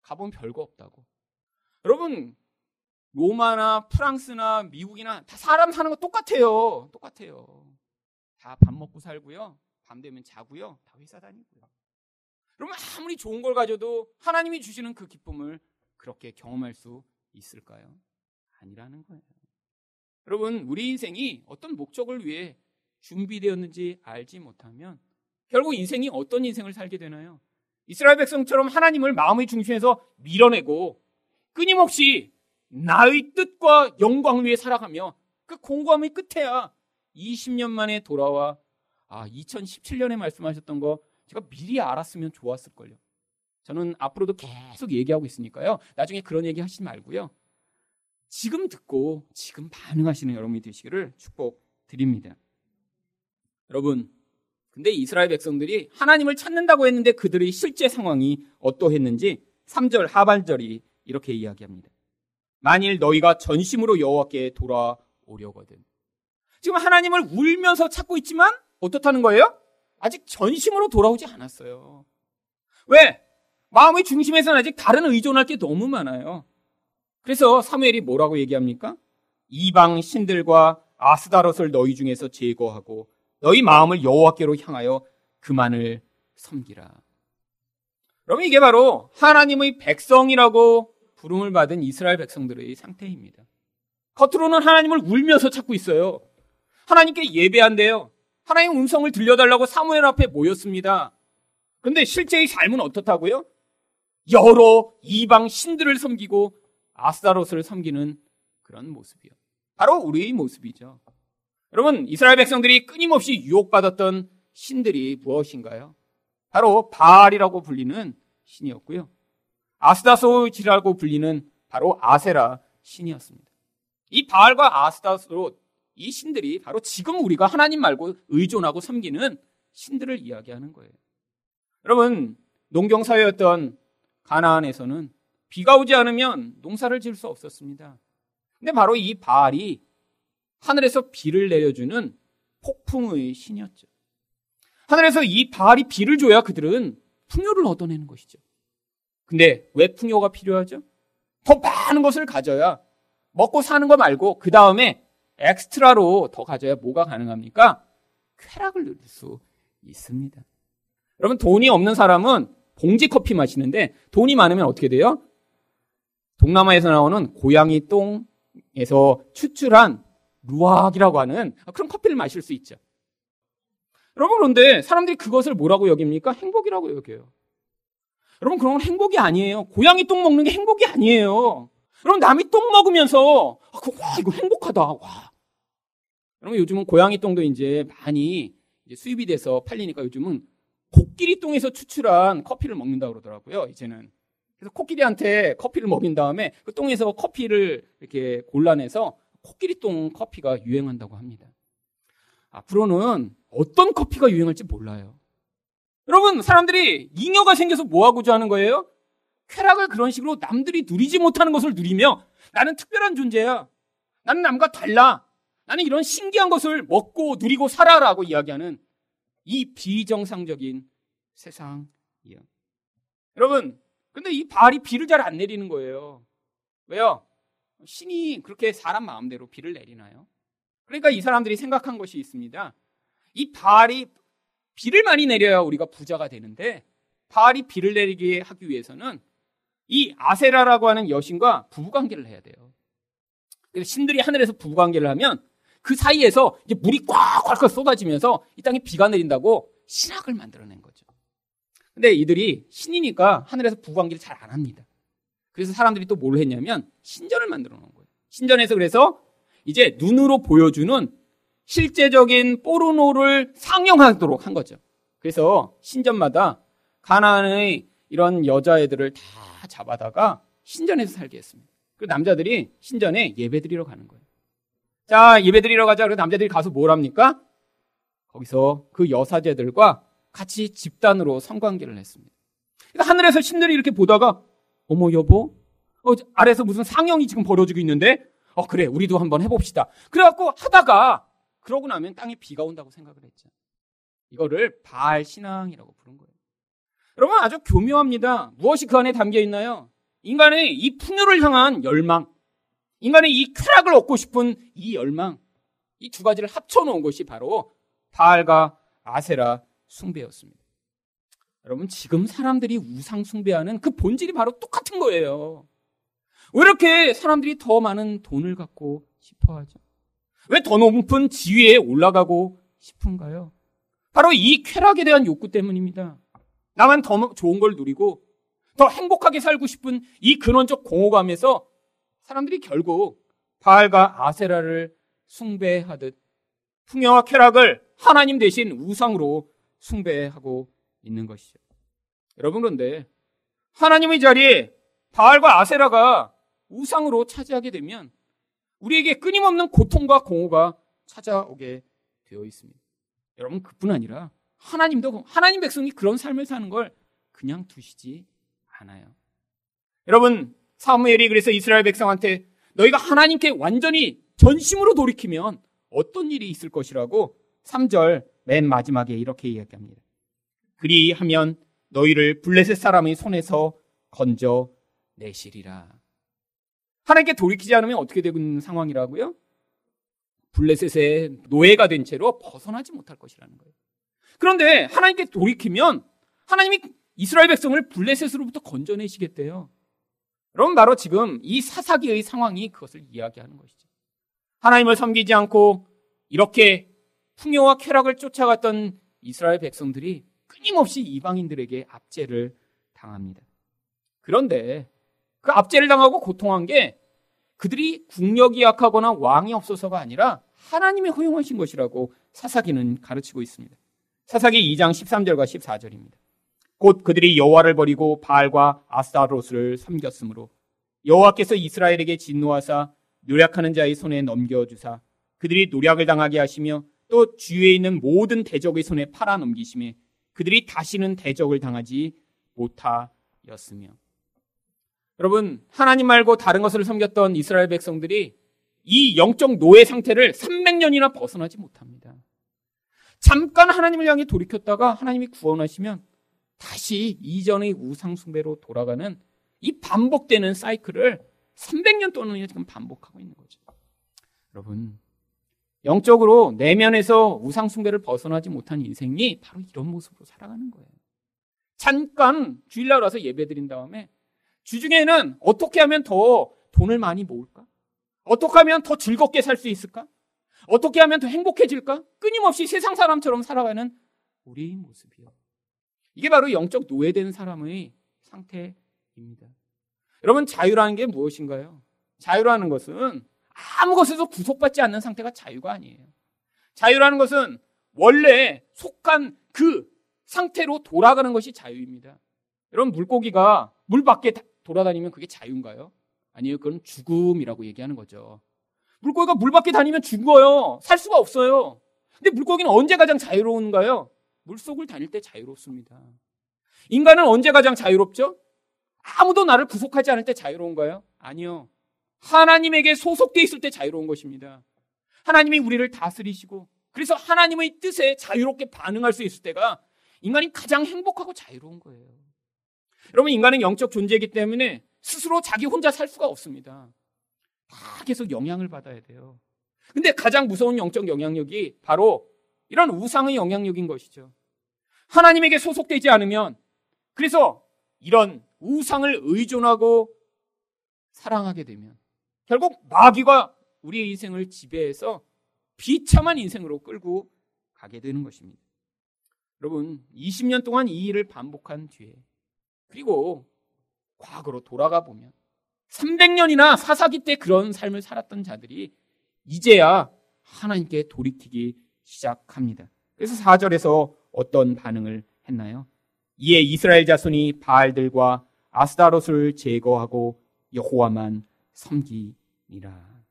S1: 가보면 별거 없다고. 여러분, 로마나 프랑스나 미국이나 다 사람 사는 거 똑같아요. 똑같아요. 다 밥 먹고 살고요. 밤 되면 자고요. 다 회사 다니고요. 그러면 아무리 좋은 걸 가져도 하나님이 주시는 그 기쁨을 그렇게 경험할 수 있을까요? 아니라는 거예요. 여러분, 우리 인생이 어떤 목적을 위해 준비되었는지 알지 못하면 결국 인생이 어떤 인생을 살게 되나요? 이스라엘 백성처럼 하나님을 마음의 중심에서 밀어내고 끊임없이 나의 뜻과 영광 위에 살아가며 그 공고함의 끝에야 20년 만에 돌아와 아 2017년에 말씀하셨던 거 제가 미리 알았으면 좋았을걸요. 저는 앞으로도 계속 얘기하고 있으니까요. 나중에 그런 얘기 하시지 말고요. 지금 듣고 지금 반응하시는 여러분이 되시기를 축복드립니다. 여러분, 근데 이스라엘 백성들이 하나님을 찾는다고 했는데 그들의 실제 상황이 어떠했는지 3절 하반절이 이렇게 이야기합니다. 만일 너희가 전심으로 여호와께 돌아오려거든. 지금 하나님을 울면서 찾고 있지만 어떻다는 거예요? 아직 전심으로 돌아오지 않았어요. 왜? 마음의 중심에서는 아직 다른 의존할 게 너무 많아요. 그래서 사무엘이 뭐라고 얘기합니까? 이방 신들과 아스다롯을 너희 중에서 제거하고 너희 마음을 여호와께로 향하여 그만을 섬기라. 그러면 이게 바로 하나님의 백성이라고 부름을 받은 이스라엘 백성들의 상태입니다. 겉으로는 하나님을 울면서 찾고 있어요. 하나님께 예배한대요. 하나님 음성을 들려달라고 사무엘 앞에 모였습니다. 그런데 실제의 삶은 어떻다고요? 여러 이방 신들을 섬기고 아스다롯을 섬기는 그런 모습이요. 바로 우리의 모습이죠. 여러분, 이스라엘 백성들이 끊임없이 유혹받았던 신들이 무엇인가요? 바로 바알이라고 불리는 신이었고요. 아스다소이라고 불리는 바로 아세라 신이었습니다. 이 바알과 아스다소 이 신들이 바로 지금 우리가 하나님 말고 의존하고 섬기는 신들을 이야기하는 거예요. 여러분, 농경 사회였던 가나안에서는 비가 오지 않으면 농사를 지을 수 없었습니다. 근데 바로 이 바알이 하늘에서 비를 내려주는 폭풍의 신이었죠. 하늘에서 이 바알이 비를 줘야 그들은 풍요를 얻어내는 것이죠. 근데 왜 풍요가 필요하죠? 더 많은 것을 가져야 먹고 사는 거 말고 그 다음에 엑스트라로 더 가져야 뭐가 가능합니까? 쾌락을 누릴 수 있습니다. 여러분 돈이 없는 사람은 봉지 커피 마시는데 돈이 많으면 어떻게 돼요? 동남아에서 나오는 고양이 똥에서 추출한 루악이라고 하는 그런 커피를 마실 수 있죠. 여러분 그런데 사람들이 그것을 뭐라고 여깁니까? 행복이라고 여겨요. 여러분 그런 건 행복이 아니에요. 고양이 똥 먹는 게 행복이 아니에요. 여러분 남이 똥 먹으면서 아, 와 이거 행복하다. 와. 여러분 요즘은 고양이 똥도 이제 많이 이제 수입이 돼서 팔리니까 요즘은 코끼리 똥에서 추출한 커피를 먹는다 그러더라고요. 이제는 그래서 코끼리한테 커피를 먹인 다음에 그 똥에서 커피를 이렇게 골라내서 코끼리 똥 커피가 유행한다고 합니다. 앞으로는 어떤 커피가 유행할지 몰라요. 여러분, 사람들이 잉여가 생겨서 뭐 하고자 하는 거예요? 쾌락을 그런 식으로 남들이 누리지 못하는 것을 누리며 나는 특별한 존재야. 나는 남과 달라. 나는 이런 신기한 것을 먹고 누리고 살아라고 이야기하는 이 비정상적인 세상이요. 여러분, 근데 이 발이 비를 잘 안 내리는 거예요. 왜요? 신이 그렇게 사람 마음대로 비를 내리나요? 그러니까 이 사람들이 생각한 것이 있습니다. 이 발이 비를 많이 내려야 우리가 부자가 되는데 발이 비를 내리게 하기 위해서는 이 아세라라고 하는 여신과 부부관계를 해야 돼요. 그래서 신들이 하늘에서 부부관계를 하면 그 사이에서 이제 물이 꽉꽉 쏟아지면서 이 땅에 비가 내린다고 신학을 만들어낸 거죠. 근데 이들이 신이니까 하늘에서 부부관계를 잘 안 합니다. 그래서 사람들이 또 뭘 했냐면 신전을 만들어 놓은 거예요. 신전에서 그래서 이제 눈으로 보여주는 실제적인 포르노를 상영하도록 한 거죠. 그래서 신전마다 가나안의 이런 여자애들을 다 잡아다가 신전에서 살게 했습니다. 그 남자들이 신전에 예배드리러 가는 거예요. 자, 예배드리러 가자. 그래서 남자들이 가서 뭘 합니까? 거기서 그 여사제들과 같이 집단으로 성관계를 했습니다. 하늘에서 신들이 이렇게 보다가 어머 여보 어, 아래에서 무슨 상영이 지금 벌어지고 있는데 어 그래 우리도 한번 해봅시다. 그래갖고 하다가 그러고 나면 땅에 비가 온다고 생각을 했죠. 이거를 바알 신앙이라고 부른 거예요. 여러분 아주 교묘합니다. 무엇이 그 안에 담겨 있나요? 인간의 이 풍요를 향한 열망, 인간의 이 쾌락을 얻고 싶은 이 열망, 이 두 가지를 합쳐놓은 것이 바로 바알과 아세라 숭배였습니다. 여러분, 지금 사람들이 우상 숭배하는 그 본질이 바로 똑같은 거예요. 왜 이렇게 사람들이 더 많은 돈을 갖고 싶어 하죠? 왜 더 높은 지위에 올라가고 싶은가요? 바로 이 쾌락에 대한 욕구 때문입니다. 나만 더 좋은 걸 누리고 더 행복하게 살고 싶은 이 근원적 공허감에서 사람들이 결국 바알과 아세라를 숭배하듯 풍요와 쾌락을 하나님 대신 우상으로 숭배하고 있는 것이죠. 여러분 그런데 하나님의 자리에 바알과 아세라가 우상으로 차지하게 되면 우리에게 끊임없는 고통과 공허가 찾아오게 되어 있습니다. 여러분 그뿐 아니라 하나님도 하나님 백성이 그런 삶을 사는 걸 그냥 두시지 않아요. 여러분 사무엘이 그래서 이스라엘 백성한테 너희가 하나님께 완전히 전심으로 돌이키면 어떤 일이 있을 것이라고 3절 맨 마지막에 이렇게 이야기합니다. 그리하면 너희를 블레셋 사람의 손에서 건져 내시리라. 하나님께 돌이키지 않으면 어떻게 되는 상황이라고요? 블레셋의 노예가 된 채로 벗어나지 못할 것이라는 거예요. 그런데 하나님께 돌이키면 하나님이 이스라엘 백성을 블레셋으로부터 건져내시겠대요. 여러분 바로 지금 이 사사기의 상황이 그것을 이야기하는 것이죠. 하나님을 섬기지 않고 이렇게 풍요와 쾌락을 쫓아갔던 이스라엘 백성들이 끊임없이 이방인들에게 압제를 당합니다. 그런데 그 압제를 당하고 고통한 게 그들이 국력이 약하거나 왕이 없어서가 아니라 하나님이 허용하신 것이라고 사사기는 가르치고 있습니다. 사사기 2장 13절과 14절입니다. 곧 그들이 여호와를 버리고 바알과 아스타로스를 섬겼으므로 여호와께서 이스라엘에게 진노하사 노력하는 자의 손에 넘겨주사 그들이 노력을 당하게 하시며 또 주위에 있는 모든 대적의 손에 팔아 넘기심에 그들이 다시는 대적을 당하지 못하였으며 여러분 하나님 말고 다른 것을 섬겼던 이스라엘 백성들이 이 영적 노예 상태를 300년이나 벗어나지 못합니다. 잠깐 하나님을 향해 돌이켰다가 하나님이 구원하시면 다시 이전의 우상숭배로 돌아가는 이 반복되는 사이클을 300년 동안 지금 반복하고 있는 거죠. 여러분, 영적으로 내면에서 우상숭배를 벗어나지 못한 인생이 바로 이런 모습으로 살아가는 거예요. 잠깐 주일날 와서 예배 드린 다음에 주중에는 어떻게 하면 더 돈을 많이 모을까? 어떻게 하면 더 즐겁게 살 수 있을까? 어떻게 하면 더 행복해질까? 끊임없이 세상 사람처럼 살아가는 우리의 모습이요. 이게 바로 영적 노예된 사람의 상태입니다. 여러분, 자유라는 게 무엇인가요? 자유라는 것은 아무 것에서 구속받지 않는 상태가 자유가 아니에요. 자유라는 것은 원래 속한 그 상태로 돌아가는 것이 자유입니다. 여러분, 물고기가 물 밖에 돌아다니면 그게 자유인가요? 아니요, 그건 죽음이라고 얘기하는 거죠. 물고기가 물 밖에 다니면 죽어요. 살 수가 없어요. 근데 물고기는 언제 가장 자유로운가요? 물속을 다닐 때 자유롭습니다. 인간은 언제 가장 자유롭죠? 아무도 나를 구속하지 않을 때 자유로운가요? 아니요. 하나님에게 소속되어 있을 때 자유로운 것입니다. 하나님이 우리를 다스리시고 그래서 하나님의 뜻에 자유롭게 반응할 수 있을 때가 인간이 가장 행복하고 자유로운 거예요. 여러분 인간은 영적 존재이기 때문에 스스로 자기 혼자 살 수가 없습니다. 다 계속 영향을 받아야 돼요. 근데 가장 무서운 영적 영향력이 바로 이런 우상의 영향력인 것이죠. 하나님에게 소속되지 않으면 그래서 이런 우상을 의존하고 사랑하게 되면 결국 마귀가 우리의 인생을 지배해서 비참한 인생으로 끌고 가게 되는 것입니다. 여러분, 20년 동안 이 일을 반복한 뒤에 그리고 과거로 돌아가 보면 300년이나 사사기 때 그런 삶을 살았던 자들이 이제야 하나님께 돌이키기 시작합니다. 그래서 4절에서 어떤 반응을 했나요? 이에 이스라엘 자손이 바알들과 아스타롯을 제거하고 여호와만 섬기니라.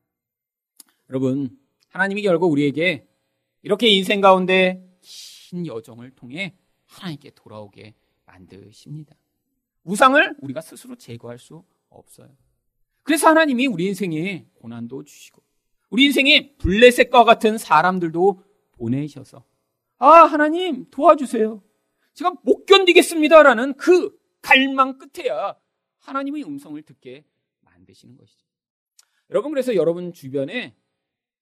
S1: 여러분, 하나님이 결국 우리에게 이렇게 인생 가운데 긴 여정을 통해 하나님께 돌아오게 만드십니다. 우상을 우리가 스스로 제거할 수 없어요. 그래서 하나님이 우리 인생에 고난도 주시고 우리 인생에 블레셋과 같은 사람들도 보내셔서 아 하나님 도와주세요. 제가 못 견디겠습니다라는 그 갈망 끝에야 하나님의 음성을 듣게 만드시는 것이죠. 여러분 그래서 여러분 주변에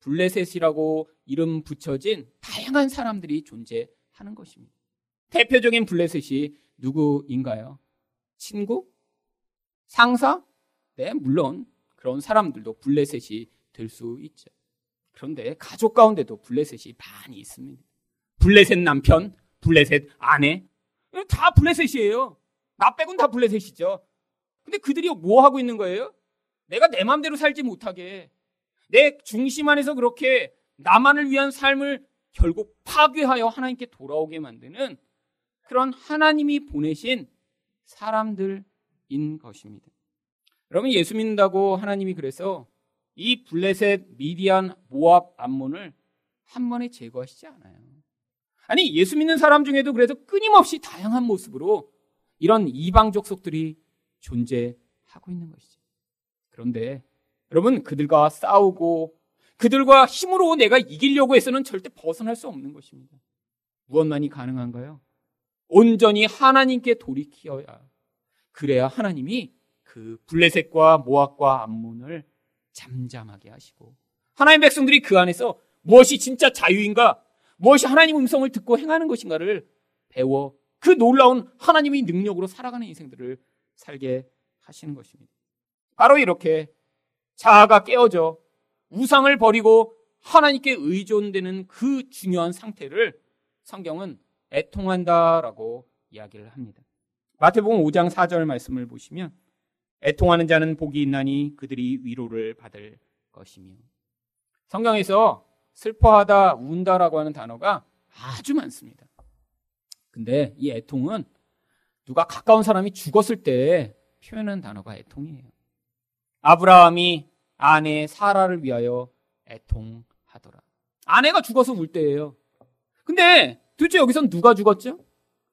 S1: 블레셋이라고 이름 붙여진 다양한 사람들이 존재하는 것입니다. 대표적인 블레셋이 누구인가요? 친구? 상사? 네, 물론 그런 사람들도 블레셋이 될 수 있죠. 그런데 가족 가운데도 블레셋이 많이 있습니다. 블레셋 남편, 블레셋 아내, 다 블레셋이에요. 나 빼곤 다 블레셋이죠. 근데 그들이 뭐 하고 있는 거예요? 내가 내 마음대로 살지 못하게 내 중심 안에서 그렇게 나만을 위한 삶을 결국 파괴하여 하나님께 돌아오게 만드는 그런 하나님이 보내신 사람들인 것입니다. 여러분 예수 믿는다고 하나님이 그래서 이 블레셋, 미디안, 모압, 암몬을 한 번에 제거하시지 않아요. 아니 예수 믿는 사람 중에도 그래도 끊임없이 다양한 모습으로 이런 이방 족 속들이 존재하고 있는 것이죠. 그런데 여러분 그들과 싸우고 그들과 힘으로 내가 이기려고 해서는 절대 벗어날 수 없는 것입니다. 무엇만이 가능한가요? 온전히 하나님께 돌이키어야 그래야 하나님이 그 블레셋과 모압과 암몬을 잠잠하게 하시고 하나님 백성들이 그 안에서 무엇이 진짜 자유인가 무엇이 하나님 음성을 듣고 행하는 것인가를 배워 그 놀라운 하나님의 능력으로 살아가는 인생들을 살게 하시는 것입니다. 바로 이렇게 자아가 깨어져 우상을 버리고 하나님께 의존되는 그 중요한 상태를 성경은 애통한다라고 이야기를 합니다. 마태복음 5장 4절 말씀을 보시면 애통하는 자는 복이 있나니 그들이 위로를 받을 것이며 성경에서 슬퍼하다, 운다라고 하는 단어가 아주 많습니다. 근데 이 애통은 누가 가까운 사람이 죽었을 때 표현한 단어가 애통이에요. 아브라함이 아내 사라를 위하여 애통하더라. 아내가 죽어서 울 때예요. 근데 도대체 여기선 누가 죽었죠?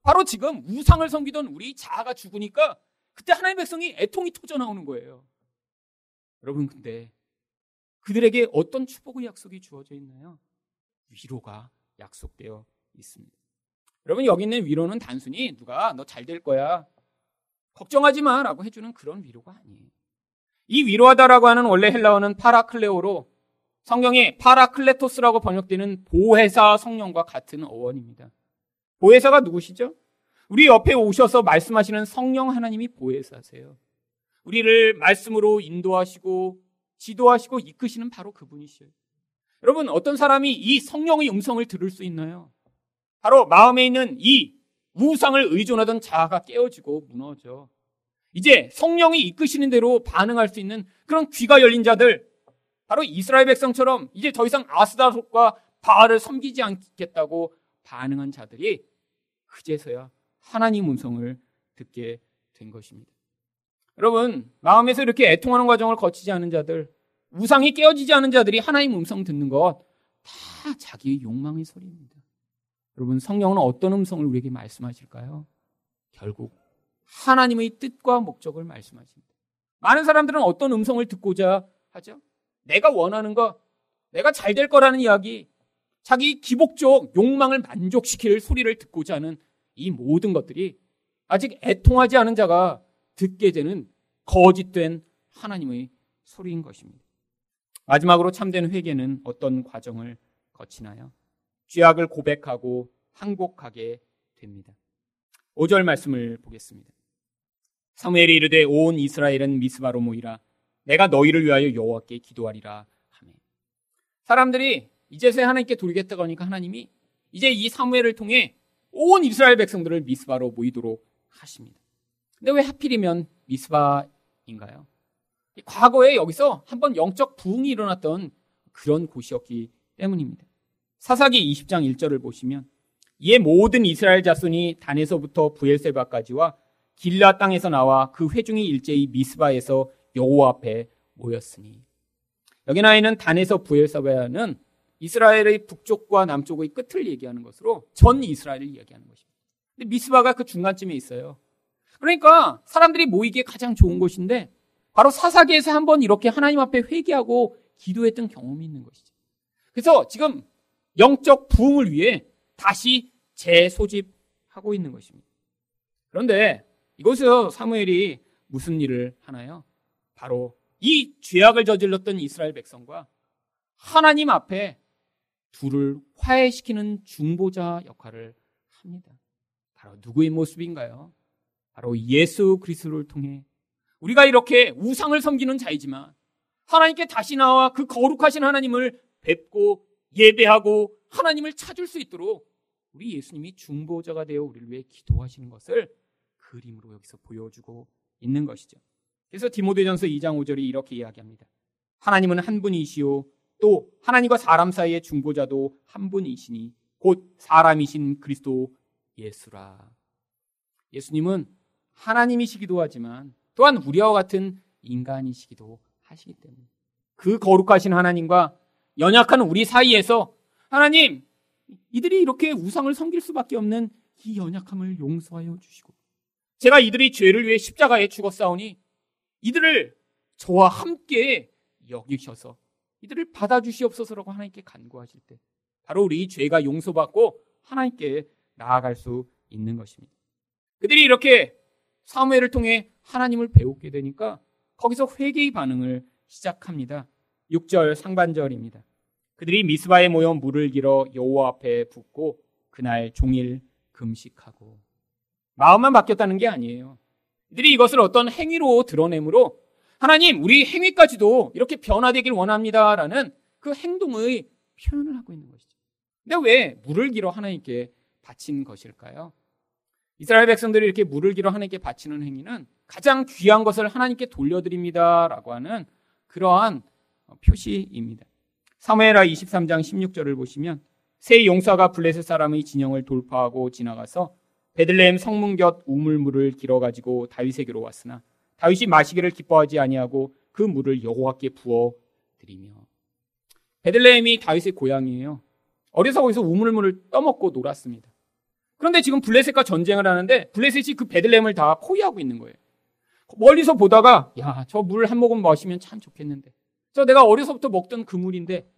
S1: 바로 지금 우상을 섬기던 우리 자아가 죽으니까 그때 하나님의 백성이 애통이 터져 나오는 거예요. 여러분 근데 그들에게 어떤 축복의 약속이 주어져 있나요? 위로가 약속되어 있습니다. 여러분 여기 있는 위로는 단순히 누가 너 잘 될 거야 걱정하지 마 라고 해주는 그런 위로가 아니에요. 이 위로하다라고 하는 원래 헬라어는 παρακαλέω로 성경에 παράκλητος라고 번역되는 보혜사 성령과 같은 어원입니다. 보혜사가 누구시죠? 우리 옆에 오셔서 말씀하시는 성령 하나님이 보혜사세요. 우리를 말씀으로 인도하시고 지도하시고 이끄시는 바로 그분이시에요. 여러분 어떤 사람이 이 성령의 음성을 들을 수 있나요? 바로 마음에 있는 이 우상을 의존하던 자아가 깨어지고 무너져. 이제 성령이 이끄시는 대로 반응할 수 있는 그런 귀가 열린 자들, 바로 이스라엘 백성처럼 이제 더 이상 아스다롯과 바알을 섬기지 않겠다고 반응한 자들이 그제서야 하나님 음성을 듣게 된 것입니다. 여러분, 마음에서 이렇게 애통하는 과정을 거치지 않은 자들, 우상이 깨어지지 않은 자들이 하나님 음성 듣는 것 다 자기의 욕망의 소리입니다. 여러분, 성령은 어떤 음성을 우리에게 말씀하실까요? 결국 하나님의 뜻과 목적을 말씀하십니다. 많은 사람들은 어떤 음성을 듣고자 하죠? 내가 원하는 것, 내가 잘 될 거라는 이야기, 자기 기복적 욕망을 만족시킬 소리를 듣고자 하는 이 모든 것들이 아직 애통하지 않은 자가 듣게 되는 거짓된 하나님의 소리인 것입니다. 마지막으로 참된 회개는 어떤 과정을 거치나요? 죄악을 고백하고 항복하게 됩니다. 5절 말씀을 보겠습니다. 사무엘이 이르되 온 이스라엘은 미스바로 모이라 내가 너희를 위하여 여호와께 기도하리라 하매 사람들이 이제서야 하나님께 돌겠다고 하니까 하나님이 이제 이 사무엘을 통해 온 이스라엘 백성들을 미스바로 모이도록 하십니다. 근데 왜 하필이면 미스바인가요? 과거에 여기서 한번 영적 부흥이 일어났던 그런 곳이었기 때문입니다. 사사기 20장 1절을 보시면 이에 모든 이스라엘 자손이 단에서부터 부엘세바까지와 길라 땅에서 나와 그 회중이 일제히 미스바에서 여호와 앞에 모였으니 여기 나 있는 단에서 부엘세바는 이스라엘의 북쪽과 남쪽의 끝을 얘기하는 것으로 전 이스라엘을 이야기하는 것입니다. 근데 미스바가 그 중간쯤에 있어요. 그러니까 사람들이 모이기에 가장 좋은 곳인데 바로 사사기에서 한번 이렇게 하나님 앞에 회개하고 기도했던 경험이 있는 것이죠. 그래서 지금 영적 부흥을 위해 다시 재소집하고 있는 것입니다. 그런데 이곳에서 사무엘이 무슨 일을 하나요? 바로 이 죄악을 저질렀던 이스라엘 백성과 하나님 앞에 둘을 화해시키는 중보자 역할을 합니다. 바로 누구의 모습인가요? 바로 예수 그리스도를 통해 우리가 이렇게 우상을 섬기는 자이지만 하나님께 다시 나와 그 거룩하신 하나님을 뵙고 예배하고 하나님을 찾을 수 있도록 우리 예수님이 중보자가 되어 우리를 위해 기도하시는 것을 그림으로 여기서 보여주고 있는 것이죠. 그래서 디모데전서 2장 5절이 이렇게 이야기합니다. 하나님은 한 분이시요 또 하나님과 사람 사이의 중보자도 한 분이시니 곧 사람이신 그리스도 예수라. 예수님은 하나님이시기도 하지만 또한 우리와 같은 인간이시기도 하시기 때문에 그 거룩하신 하나님과 연약한 우리 사이에서 하나님 이들이 이렇게 우상을 섬길 수밖에 없는 이 연약함을 용서하여 주시고 제가 이들이 죄를 위해 십자가에 죽었사오니 이들을 저와 함께 여기셔서 이들을 받아주시옵소서라고 하나님께 간구하실 때 바로 우리 죄가 용서받고 하나님께 나아갈 수 있는 것입니다. 그들이 이렇게 사무엘을 통해 하나님을 배우게 되니까 거기서 회개의 반응을 시작합니다. 6절 상반절입니다. 그들이 미스바에 모여 물을 길어 여호와 앞에 붓고 그날 종일 금식하고 마음만 바뀌었다는 게 아니에요. 이들이 이것을 어떤 행위로 드러내므로 하나님 우리 행위까지도 이렇게 변화되길 원합니다라는 그 행동의 표현을 하고 있는 것이죠. 근데 왜 물을 길어 하나님께 바친 것일까요? 이스라엘 백성들이 이렇게 물을 길어 하나님께 바치는 행위는 가장 귀한 것을 하나님께 돌려드립니다라고 하는 그러한 표시입니다. 사무엘하 23장 16절을 보시면 새 용사가 블레셋 사람의 진영을 돌파하고 지나가서 베들레헴 성문 곁 우물물을 길어 가지고 다윗에게로 왔으나 다윗이 마시기를 기뻐하지 아니하고 그 물을 여호와께 부어 드리며 베들레헴이 다윗의 고향이에요. 어려서 거기서 우물물을 떠먹고 놀았습니다. 그런데 지금 블레셋과 전쟁을 하는데 블레셋이 그 베들레헴을 다 포위하고 있는 거예요. 멀리서 보다가 야 저 물 한 모금 마시면 참 좋겠는데 저 내가 어려서부터 먹던 그 물인데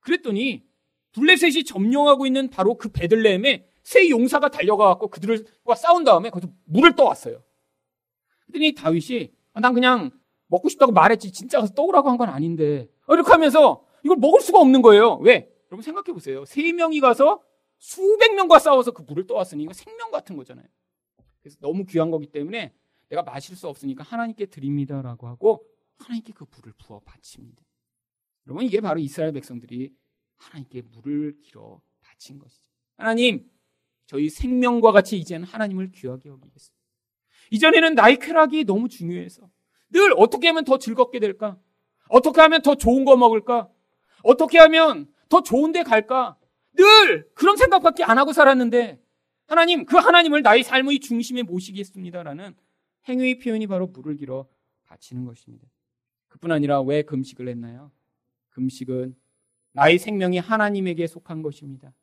S1: 그랬더니 블레셋이 점령하고 있는 바로 그 베들레헴에 세 용사가 달려가 갖고 그들과 싸운 다음에 거기서 물을 떠왔어요. 그랬더니 다윗이 아, 난 그냥 먹고 싶다고 말했지 진짜 가서 떠오라고 한 건 아닌데 이렇게 하면서 이걸 먹을 수가 없는 거예요. 왜? 여러분 생각해 보세요. 세 명이 가서 수백 명과 싸워서 그 물을 떠왔으니 이거 생명 같은 거잖아요. 그래서 너무 귀한 거기 때문에 내가 마실 수 없으니까 하나님께 드립니다라고 하고 하나님께 그 물을 부어 바칩니다. 여러분 이게 바로 이스라엘 백성들이 하나님께 물을 길어 바친 것이죠. 하나님, 저희 생명과 같이 이제는 하나님을 귀하게 여기겠습니다. 이전에는 나의 쾌락이 너무 중요해서 늘 어떻게 하면 더 즐겁게 될까? 어떻게 하면 더 좋은 거 먹을까? 어떻게 하면 더 좋은 데 갈까? 늘 그런 생각밖에 안 하고 살았는데 하나님, 그 하나님을 나의 삶의 중심에 모시겠습니다라는 행위의 표현이 바로 물을 길어 바치는 것입니다. 그뿐 아니라 왜 금식을 했나요? 금식은 나의 생명이 하나님에게 속한 것입니다.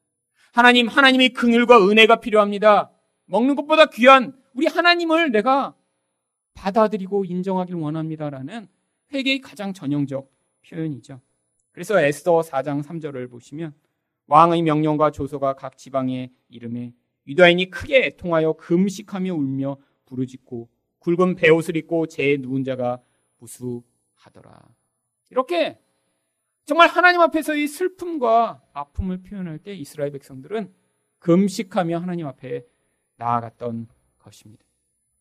S1: 하나님, 하나님의 긍휼과 은혜가 필요합니다. 먹는 것보다 귀한 우리 하나님을 내가 받아들이고 인정하길 원합니다라는 회개의 가장 전형적 표현이죠. 그래서 에스더 4장 3절을 보시면 왕의 명령과 조서가 각 지방에 이름에 유다인이 크게 애통하여 금식하며 울며 부르짖고 굵은 베옷을 입고 제 누운 자가 무수하더라. 이렇게 정말 하나님 앞에서의 슬픔과 아픔을 표현할 때 이스라엘 백성들은 금식하며 하나님 앞에 나아갔던 것입니다.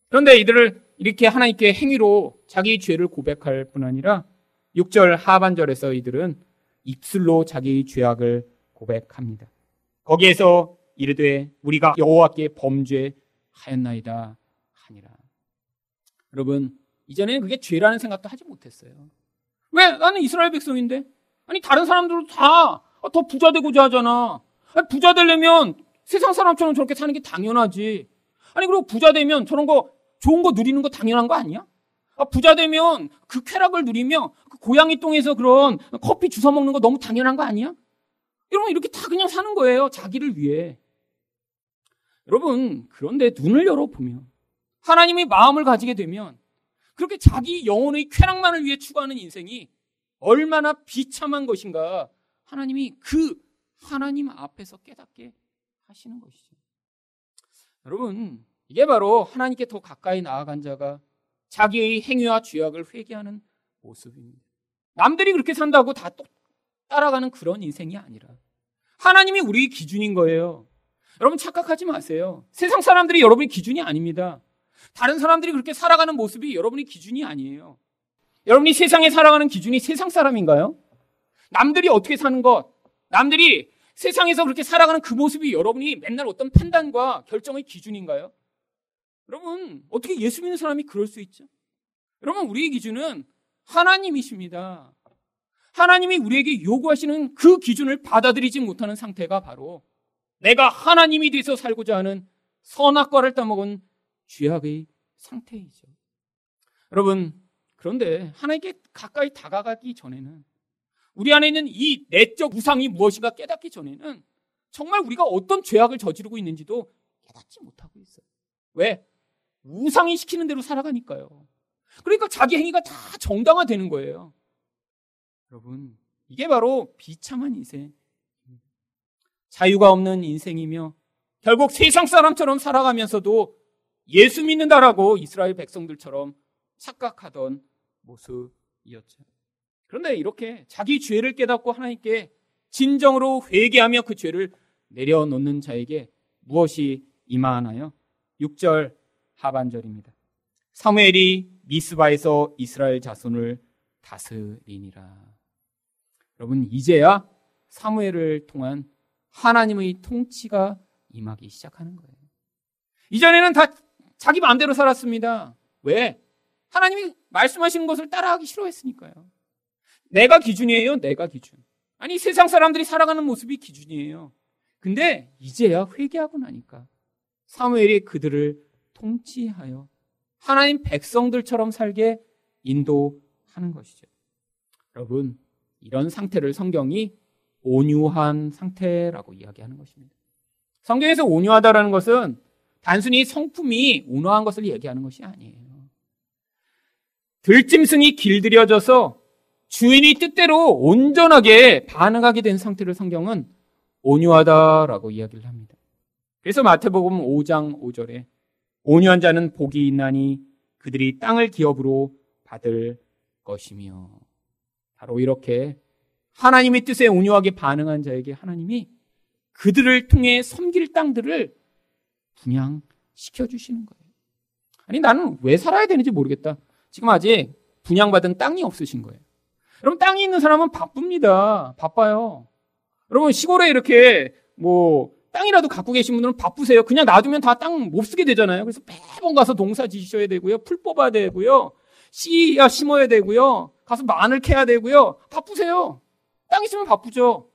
S1: 그런데 이들을 이렇게 하나님께 행위로 자기 죄를 고백할 뿐 아니라 6절 하반절에서 이들은 입술로 자기 죄악을 고백합니다. 거기에서 이르되 우리가 여호와께 범죄하였나이다 하니라. 여러분 이전에는 그게 죄라는 생각도 하지 못했어요. 왜? 나는 이스라엘 백성인데 아니 다른 사람들도 다 더 부자 되고자 하잖아. 아니, 부자 되려면 세상 사람처럼 저렇게 사는 게 당연하지. 아니 그리고 부자 되면 저런 거 좋은 거 누리는 거 당연한 거 아니야? 아, 부자 되면 그 쾌락을 누리며 그 고양이 똥에서 그런 커피 주워 먹는 거 너무 당연한 거 아니야? 여러분 이렇게 다 그냥 사는 거예요. 자기를 위해. 여러분 그런데 눈을 열어 보면 하나님의 마음을 가지게 되면 그렇게 자기 영혼의 쾌락만을 위해 추구하는 인생이 얼마나 비참한 것인가 하나님이 그 하나님 앞에서 깨닫게 하시는 것이죠. 여러분, 이게 바로 하나님께 더 가까이 나아간 자가 자기의 행위와 죄악을 회개하는 모습입니다. 남들이 그렇게 산다고 다 따라가는 그런 인생이 아니라 하나님이 우리의 기준인 거예요. 여러분 착각하지 마세요. 세상 사람들이 여러분의 기준이 아닙니다. 다른 사람들이 그렇게 살아가는 모습이 여러분의 기준이 아니에요. 여러분이 세상에 살아가는 기준이 세상 사람인가요? 남들이 어떻게 사는 것, 남들이 세상에서 그렇게 살아가는 그 모습이 여러분이 맨날 어떤 판단과 결정의 기준인가요? 여러분, 어떻게 예수 믿는 사람이 그럴 수 있죠? 여러분, 우리의 기준은 하나님이십니다. 하나님이 우리에게 요구하시는 그 기준을 받아들이지 못하는 상태가 바로 내가 하나님이 돼서 살고자 하는 선악과를 따먹은 죄악의 상태이죠. 여러분, 그런데 하나님께 가까이 다가가기 전에는 우리 안에 있는 이 내적 우상이 무엇인가 깨닫기 전에는 정말 우리가 어떤 죄악을 저지르고 있는지도 깨닫지 못하고 있어요. 왜? 우상이 시키는 대로 살아가니까요. 그러니까 자기 행위가 다 정당화되는 거예요. 여러분, 이게 바로 비참한 인생. 자유가 없는 인생이며 결국 세상 사람처럼 살아가면서도 예수 믿는다라고 이스라엘 백성들처럼 착각하던 모습이었죠. 그런데 이렇게 자기 죄를 깨닫고 하나님께 진정으로 회개하며 그 죄를 내려놓는 자에게 무엇이 임하나요? 6절 하반절입니다. 사무엘이 미스바에서 이스라엘 자손을 다스리니라. 여러분 이제야 사무엘을 통한 하나님의 통치가 임하기 시작하는 거예요. 이전에는 다 자기 마음대로 살았습니다. 왜? 하나님이 말씀하시는 것을 따라하기 싫어했으니까요. 내가 기준이에요. 내가 기준. 아니 세상 사람들이 살아가는 모습이 기준이에요. 근데 이제야 회개하고 나니까 사무엘이 그들을 통치하여 하나님 백성들처럼 살게 인도하는 것이죠. 여러분, 이런 상태를 성경이 온유한 상태라고 이야기하는 것입니다. 성경에서 온유하다라는 것은 단순히 성품이 온화한 것을 얘기하는 것이 아니에요. 들짐승이 길들여져서 주인이 뜻대로 온전하게 반응하게 된 상태를 성경은 온유하다라고 이야기를 합니다. 그래서 마태복음 5장 5절에 온유한 자는 복이 있나니 그들이 땅을 기업으로 받을 것이며 바로 이렇게 하나님의 뜻에 온유하게 반응한 자에게 하나님이 그들을 통해 섬길 땅들을 분양시켜 주시는 거예요. 아니 나는 왜 살아야 되는지 모르겠다. 지금 아직 분양받은 땅이 없으신 거예요. 여러분 땅이 있는 사람은 바쁩니다. 바빠요. 여러분 시골에 이렇게 뭐 땅이라도 갖고 계신 분들은 바쁘세요. 그냥 놔두면 다 땅 못 쓰게 되잖아요. 그래서 매번 가서 농사 지셔야 되고요. 풀 뽑아야 되고요. 씨야 심어야 되고요. 가서 마늘 캐야 되고요. 바쁘세요. 땅 있으면 바쁘죠.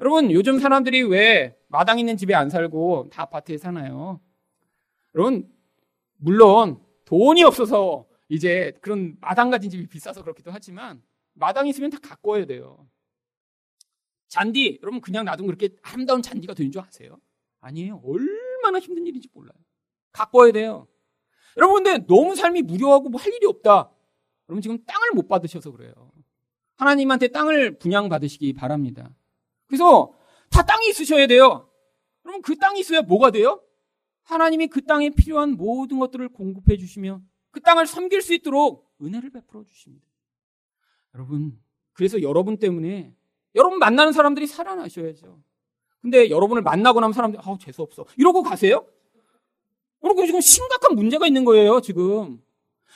S1: 여러분 요즘 사람들이 왜 마당 있는 집에 안 살고 다 아파트에 사나요? 여러분 물론 돈이 없어서 이제 그런 마당 가진 집이 비싸서 그렇기도 하지만 마당 있으면 다 가꿔야 돼요. 잔디 여러분 그냥 놔두면 그렇게 아름다운 잔디가 되는 줄 아세요? 아니에요. 얼마나 힘든 일인지 몰라요. 가꿔야 돼요. 여러분 근데 너무 삶이 무료하고 뭐 할 일이 없다. 여러분 지금 땅을 못 받으셔서 그래요. 하나님한테 땅을 분양받으시기 바랍니다. 그래서 다 땅이 있으셔야 돼요. 그러면 그 땅이 있어야 뭐가 돼요? 하나님이 그 땅에 필요한 모든 것들을 공급해 주시며 그 땅을 섬길 수 있도록 은혜를 베풀어 주십니다. 여러분, 그래서 여러분 때문에 여러분 만나는 사람들이 살아나셔야죠. 근데 여러분을 만나고 나면 사람들이 아우 재수 없어. 이러고 가세요? 여러분 지금 심각한 문제가 있는 거예요, 지금.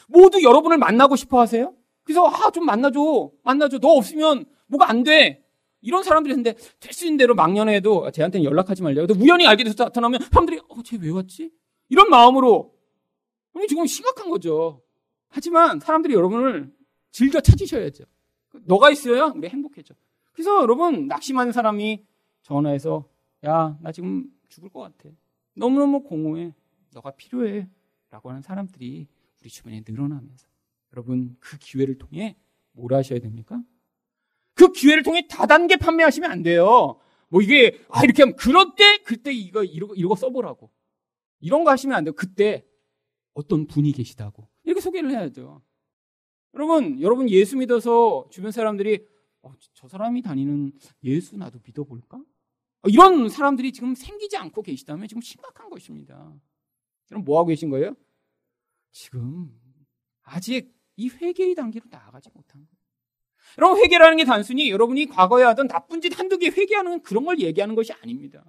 S1: 모두 여러분을 만나고 싶어 하세요? 그래서 아 좀 만나줘. 만나줘. 너 없으면 뭐가 안 돼. 이런 사람들이 있는데 될 수 있는 대로 막년에도 쟤한테는 연락하지 말래요. 근데 우연히 알게 돼서 나타나면 사람들이 어, 쟤 왜 왔지? 이런 마음으로 지금 심각한 거죠. 하지만 사람들이 여러분을 즐겨 찾으셔야죠. 너가 있어야 우리 행복해져. 그래서 여러분 낙심하는 사람이 전화해서 야 나 지금 죽을 것 같아. 너무너무 공허해. 너가 필요해. 라고 하는 사람들이 우리 주변에 늘어나면서 여러분 그 기회를 통해 뭘 하셔야 됩니까? 그 기회를 통해 다단계 판매하시면 안 돼요. 뭐 이게 아 이렇게 하면 그럴 때 그때 이거 이러고 이러고 써보라고 이런 거 하시면 안 돼요. 그때 어떤 분이 계시다고 이렇게 소개를 해야죠. 여러분 여러분 예수 믿어서 주변 사람들이 어, 저 사람이 다니는 예수 나도 믿어볼까? 어, 이런 사람들이 지금 생기지 않고 계시다면 지금 심각한 것입니다. 그럼 뭐 하고 계신 거예요? 지금 아직 이 회개의 단계로 나아가지 못한 거예요. 여러분 회개라는 게 단순히 여러분이 과거에 하던 나쁜 짓 한두 개 회개하는 그런 걸 얘기하는 것이 아닙니다.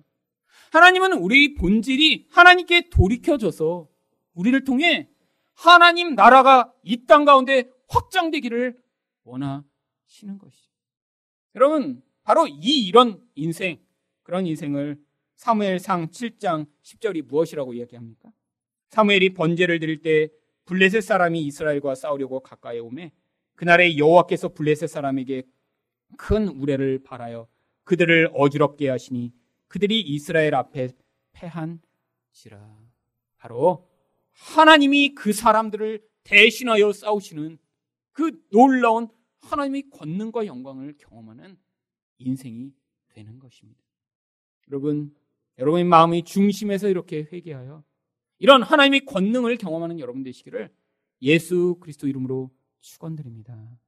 S1: 하나님은 우리 본질이 하나님께 돌이켜져서 우리를 통해 하나님 나라가 이 땅 가운데 확장되기를 원하시는 것이죠. 여러분, 바로 이 이런 인생, 그런 인생을 사무엘상 7장 10절이 무엇이라고 이야기합니까? 사무엘이 번제를 드릴 때 블레셋 사람이 이스라엘과 싸우려고 가까이 오매 그날에 여호와께서 블레셋 사람에게 큰 우레를 발하여 그들을 어지럽게 하시니 그들이 이스라엘 앞에 패한지라. 바로 하나님이 그 사람들을 대신하여 싸우시는 그 놀라운 하나님의 권능과 영광을 경험하는 인생이 되는 것입니다. 여러분, 여러분의 마음의 중심에서 이렇게 회개하여 이런 하나님의 권능을 경험하는 여러분 되시기를 예수 그리스도 이름으로 축원드립니다.